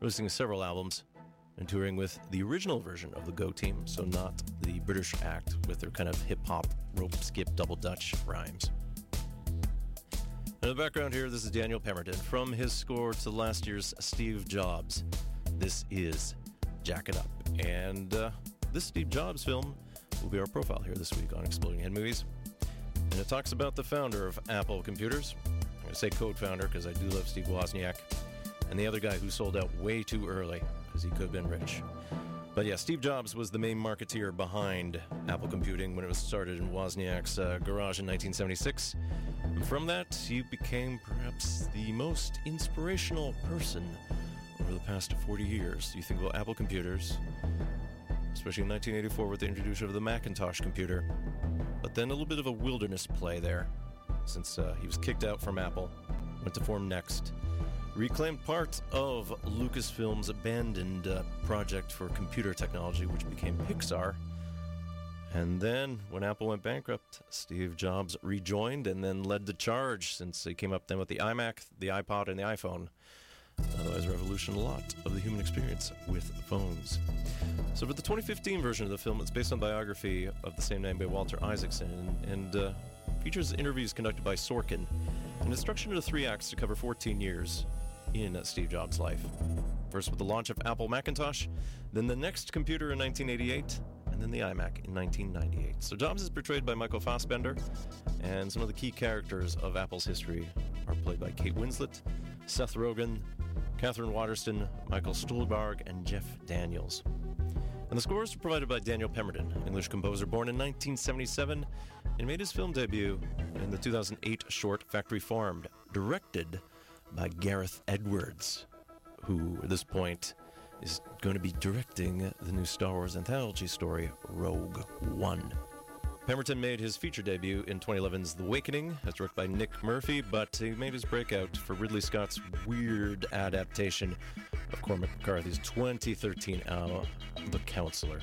releasing several albums and touring with the original version of the Go Team, so not the British act with their kind of hip hop, rope skip, double Dutch rhymes. In the background here, this is Daniel Pemberton from his score to last year's Steve Jobs. This is Jack It Up. And uh, this Steve Jobs film will be our profile here this week on Exploding Head Movies. And it talks about the founder of Apple Computers. I'm going to say code founder because I do love Steve Wozniak. And the other guy who sold out way too early because he could have been rich. But yeah, Steve Jobs was the main marketeer behind Apple Computing when it was started in Wozniak's uh, garage in 1976. And from that, he became perhaps the most inspirational person over the past 40 years. You think about Apple computers, especially in 1984 with the introduction of the Macintosh computer. But then a little bit of a wilderness play there, since uh, he was kicked out from Apple, went to form Next, reclaimed part of Lucasfilm's abandoned uh, project for computer technology, which became Pixar. And then, when Apple went bankrupt, Steve Jobs rejoined and then led the charge since he came up then with the iMac, the iPod, and the iPhone. Otherwise, revolution a lot of the human experience with phones. So, for the 2015 version of the film, it's based on biography of the same name by Walter Isaacson and, uh, features interviews conducted by Sorkin and is structured into three acts to cover 14 years in Steve Jobs' life. First with the launch of Apple Macintosh, then the next computer in 1988, and then the iMac in 1998. So Jobs is portrayed by Michael Fassbender, and some of the key characters of Apple's history are played by Kate Winslet, Seth Rogen, Katherine Waterston, Michael Stuhlbarg, and Jeff Daniels. And the scores were provided by Daniel Pemberton, English composer born in 1977, and made his film debut in the 2008 short Factory Farmed, directed by Gareth Edwards, who at this point is going to be directing the new Star Wars anthology story, Rogue One. Pemberton made his feature debut in 2011's The Awakening, as directed by Nick Murphy, but he made his breakout for Ridley Scott's weird adaptation of Cormac McCarthy's 2013 album, The Counselor.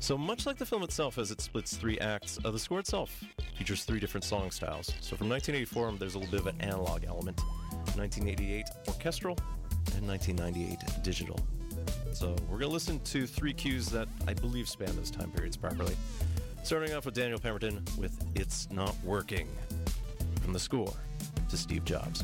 So, much like the film itself, as it splits three acts, uh, the score itself features three different song styles. So, from 1984, there's a little bit of an analog element, 1988 orchestral, and 1998 digital. So, we're going to listen to three cues that I believe span those time periods properly. Starting off with Daniel Pemberton with It's Not Working, from the score to Steve Jobs.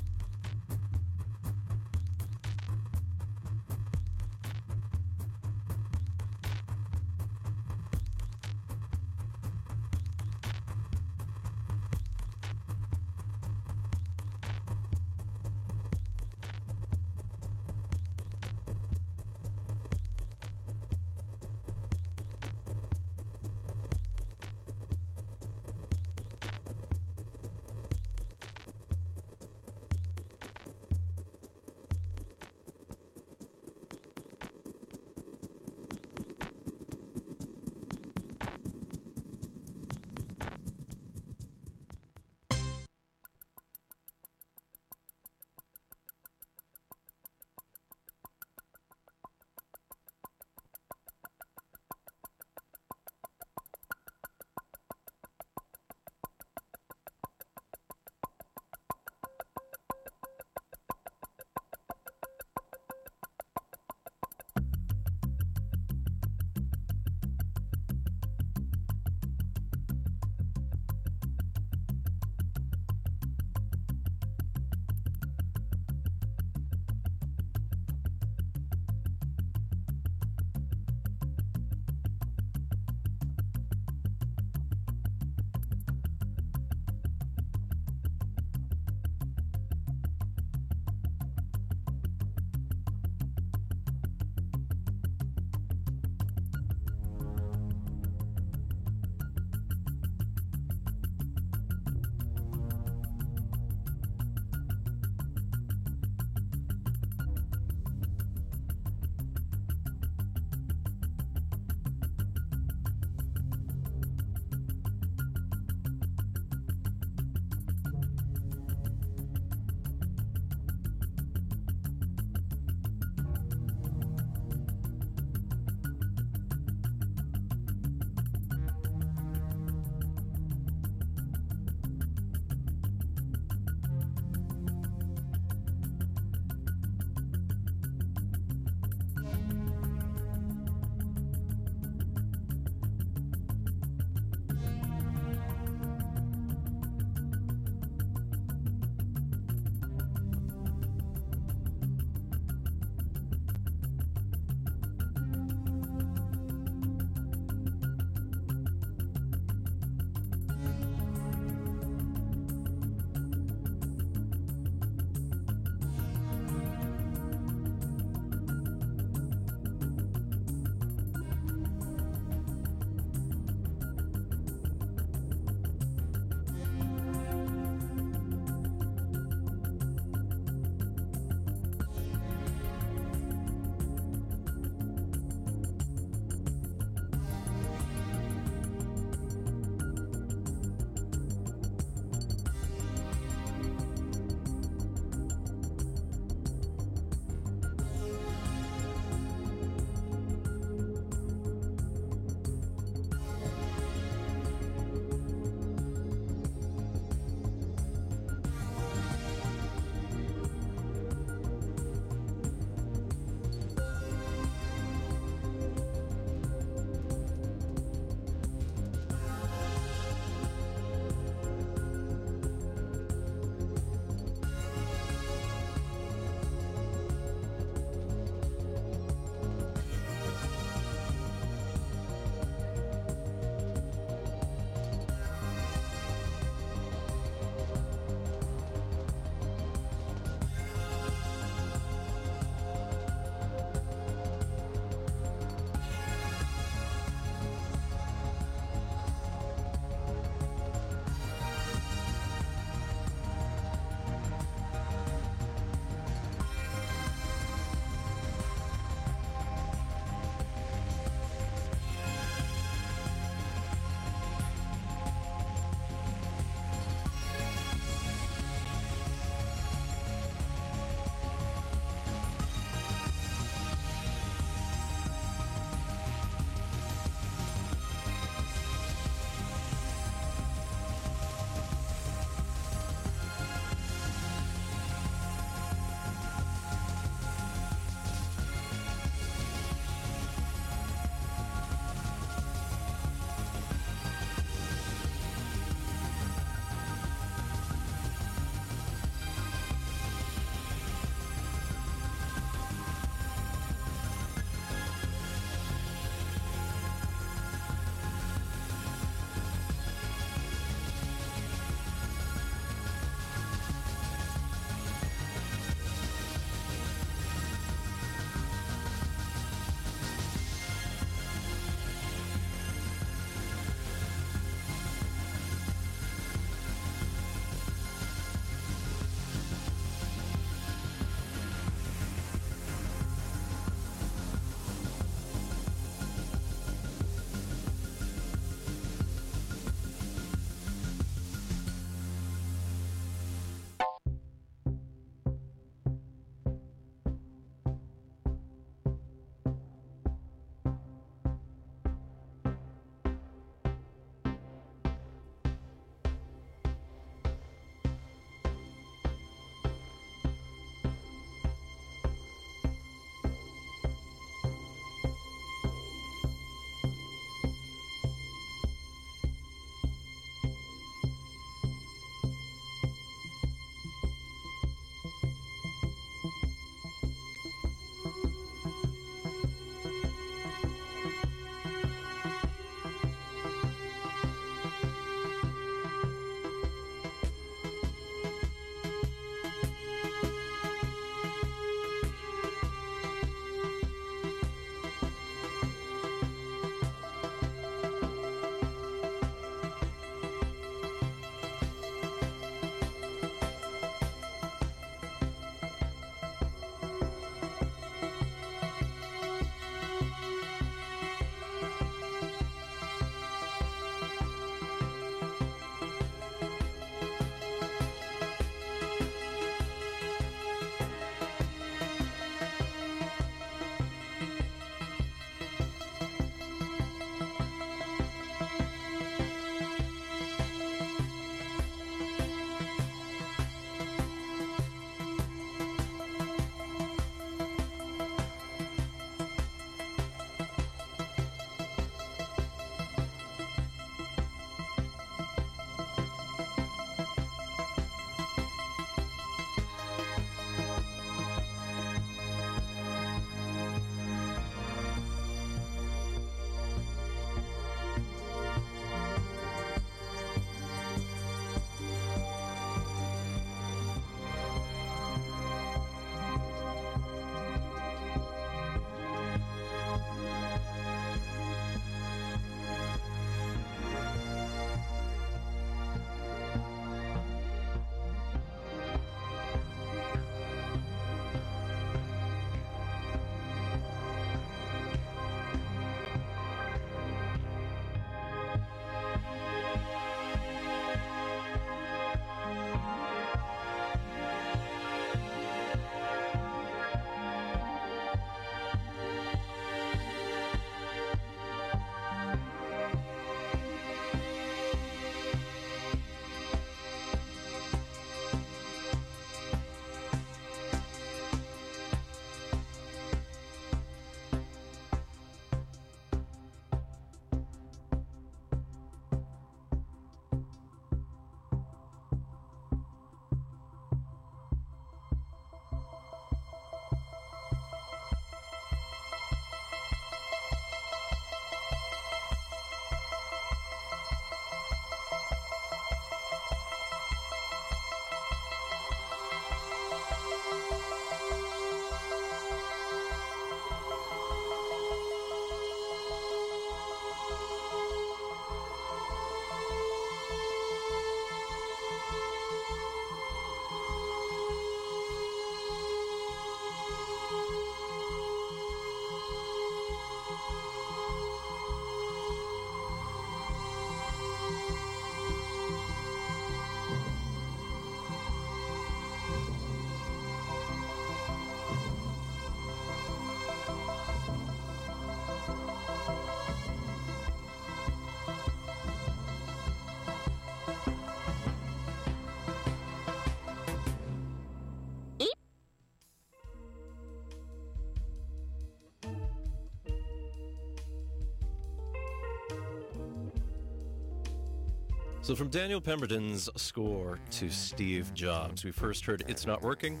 So, from Daniel Pemberton's score to Steve Jobs, we first heard It's Not Working,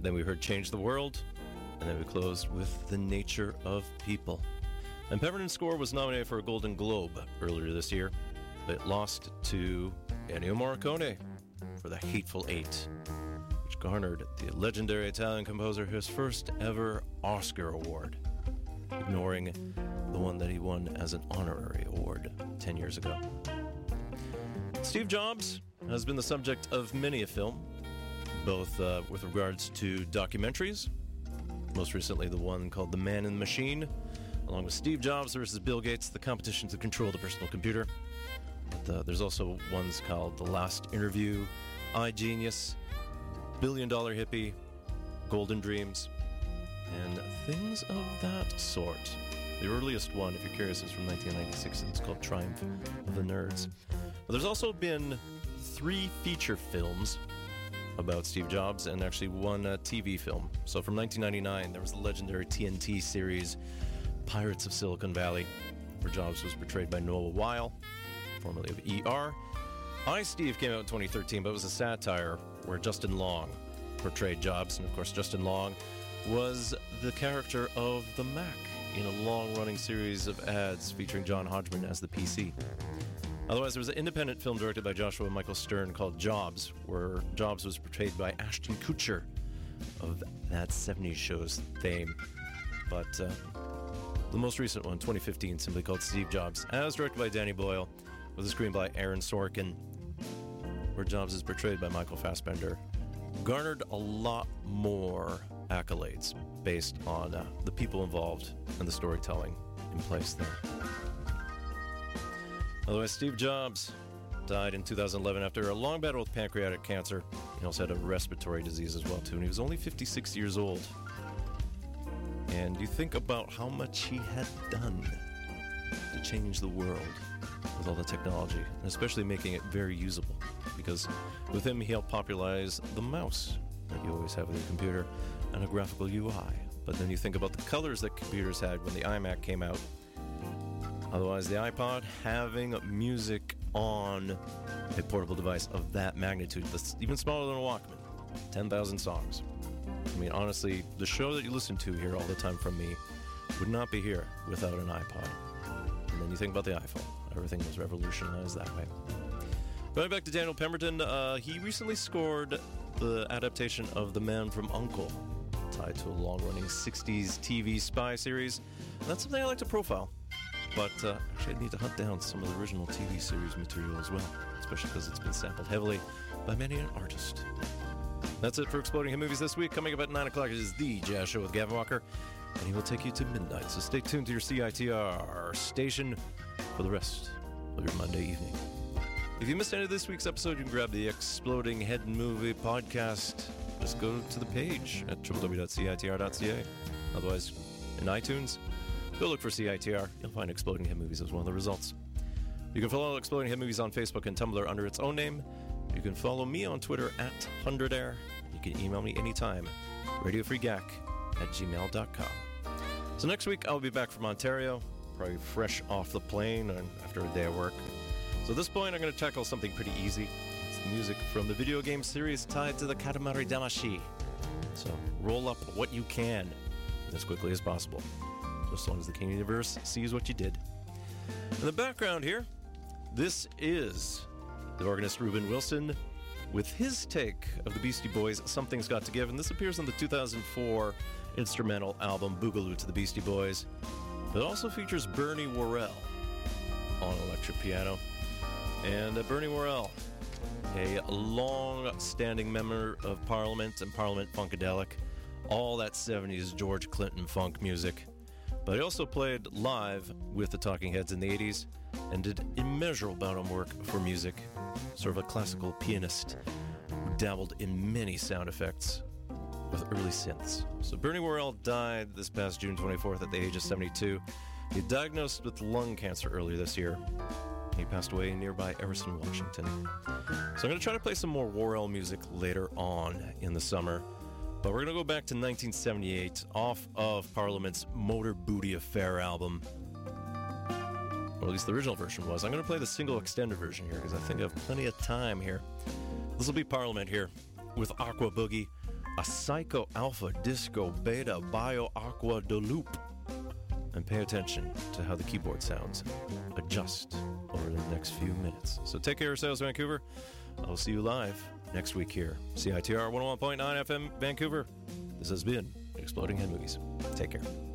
then we heard Change the World, and then we closed with The Nature of People. And Pemberton's score was nominated for a Golden Globe earlier this year, but lost to Ennio Morricone for The Hateful Eight, which garnered the legendary Italian composer his first ever Oscar award, ignoring the one that he won as an honorary award 10 years ago. Steve Jobs has been the subject of many a film, both uh, with regards to documentaries, most recently the one called The Man in the Machine, along with Steve Jobs versus Bill Gates, the competition to control the personal computer. But, uh, there's also ones called The Last Interview, iGenius, Billion Dollar Hippie, Golden Dreams, and things of that sort. The earliest one, if you're curious, is from 1996, and it's called Triumph of the Nerds. But there's also been three feature films about Steve Jobs and actually one uh, TV film. So from 1999, there was the legendary TNT series Pirates of Silicon Valley, where Jobs was portrayed by Noah Wyle, formerly of ER. iSteve came out in 2013, but it was a satire where Justin Long portrayed Jobs, and of course, Justin Long was the character of the Mac in a long running series of ads featuring John Hodgman as the PC. Otherwise, there was an independent film directed by Joshua Michael Stern called Jobs, where Jobs was portrayed by Ashton Kutcher of that 70s show's fame. But uh, the most recent one, 2015, simply called Steve Jobs, as directed by Danny Boyle, with a screen by Aaron Sorkin, where Jobs is portrayed by Michael Fassbender, garnered a lot more accolades based on uh, the people involved and the storytelling in place there. Otherwise, Steve Jobs died in 2011 after a long battle with pancreatic cancer. He also had a respiratory disease as well too, and he was only 56 years old. And you think about how much he had done to change the world with all the technology, and especially making it very usable. Because with him, he helped popularize the mouse that you always have with your computer and a graphical UI. But then you think about the colors that computers had when the iMac came out. Otherwise, the iPod having music on a portable device of that magnitude, that's even smaller than a Walkman, 10,000 songs. I mean, honestly, the show that you listen to here all the time from me would not be here without an iPod. And then you think about the iPhone, everything was revolutionized that way. Going back to Daniel Pemberton, uh, he recently scored the adaptation of The Man from Uncle, tied to a long running 60s TV spy series. And that's something I like to profile. But uh, actually, I need to hunt down some of the original TV series material as well, especially because it's been sampled heavily by many an artist. That's it for Exploding Head Movies this week. Coming up at 9 o'clock is The Jazz Show with Gavin Walker, and he will take you to midnight. So stay tuned to your CITR station for the rest of your Monday evening. If you missed any of this week's episode, you can grab the Exploding Head Movie podcast. Just go to the page at www.citr.ca. Otherwise, in iTunes, go look for CITR. You'll find Exploding Head Movies as one of the results. You can follow Exploding Head Movies on Facebook and Tumblr under its own name. You can follow me on Twitter at 100air. You can email me anytime, radiofreegack at gmail.com. So next week, I'll be back from Ontario, probably fresh off the plane and after a day of work. So at this point, I'm going to tackle something pretty easy. It's the music from the video game series tied to the Katamari Damacy. So roll up what you can as quickly as possible, as long as the King Universe sees what you did. In the background here, this is the organist Reuben Wilson with his take of the Beastie Boys' Something's Got to Give, and this appears on the 2004 instrumental album Boogaloo to the Beastie Boys. It also features Bernie Worrell on electric piano. And uh, Bernie Worrell, a long standing member of Parliament and Parliament Funkadelic, all that 70s George Clinton funk music. But he also played live with the Talking Heads in the 80s and did immeasurable amount of work for music. Sort of a classical pianist who dabbled in many sound effects with early synths. So Bernie Worrell died this past June 24th at the age of 72. He diagnosed with lung cancer earlier this year. He passed away in nearby Everson, Washington. So I'm going to try to play some more Worrell music later on in the summer. But we're going to go back to 1978 off of Parliament's Motor Booty Affair album. or at least the original version was. I'm going to play the single extended version here because I think I have plenty of time here. This will be Parliament here with Aqua Boogie, a Psycho Alpha Disco Beta Bio Aqua de Loop. And pay attention to how the keyboard sounds adjust over the next few minutes. So take care of yourselves, Vancouver. I'll see you live next week here. CITR 101.9 FM, Vancouver. This has been Exploding Head Movies. Take care.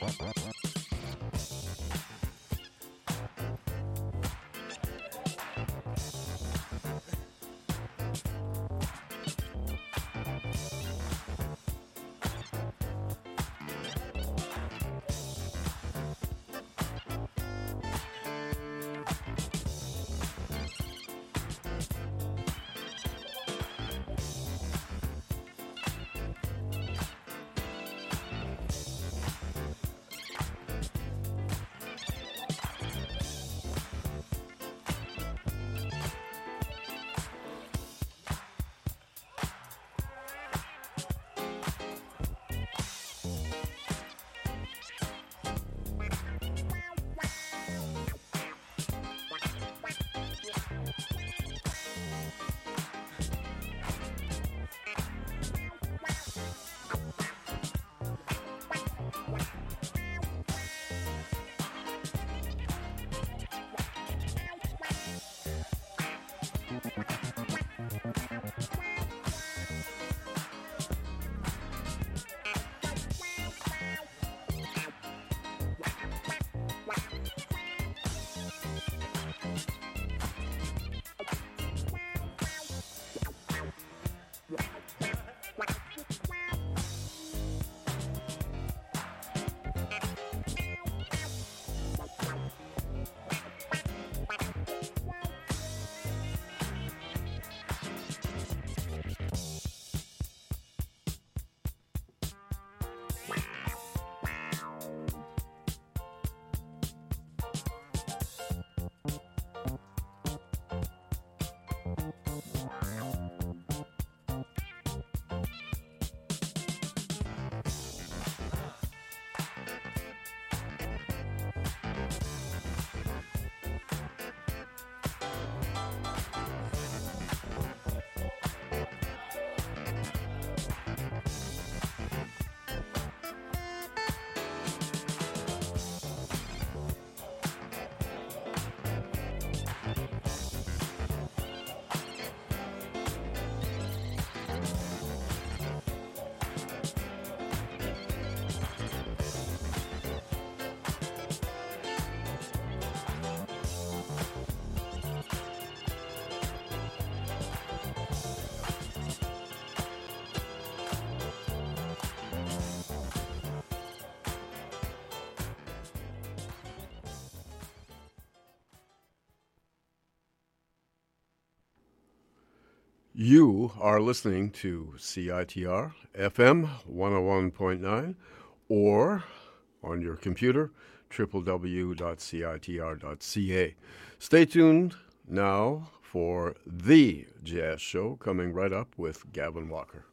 Rock, rock, rock. You are listening to CITR FM 101.9 or on your computer www.citr.ca. Stay tuned now for The Jazz Show coming right up with Gavin Walker.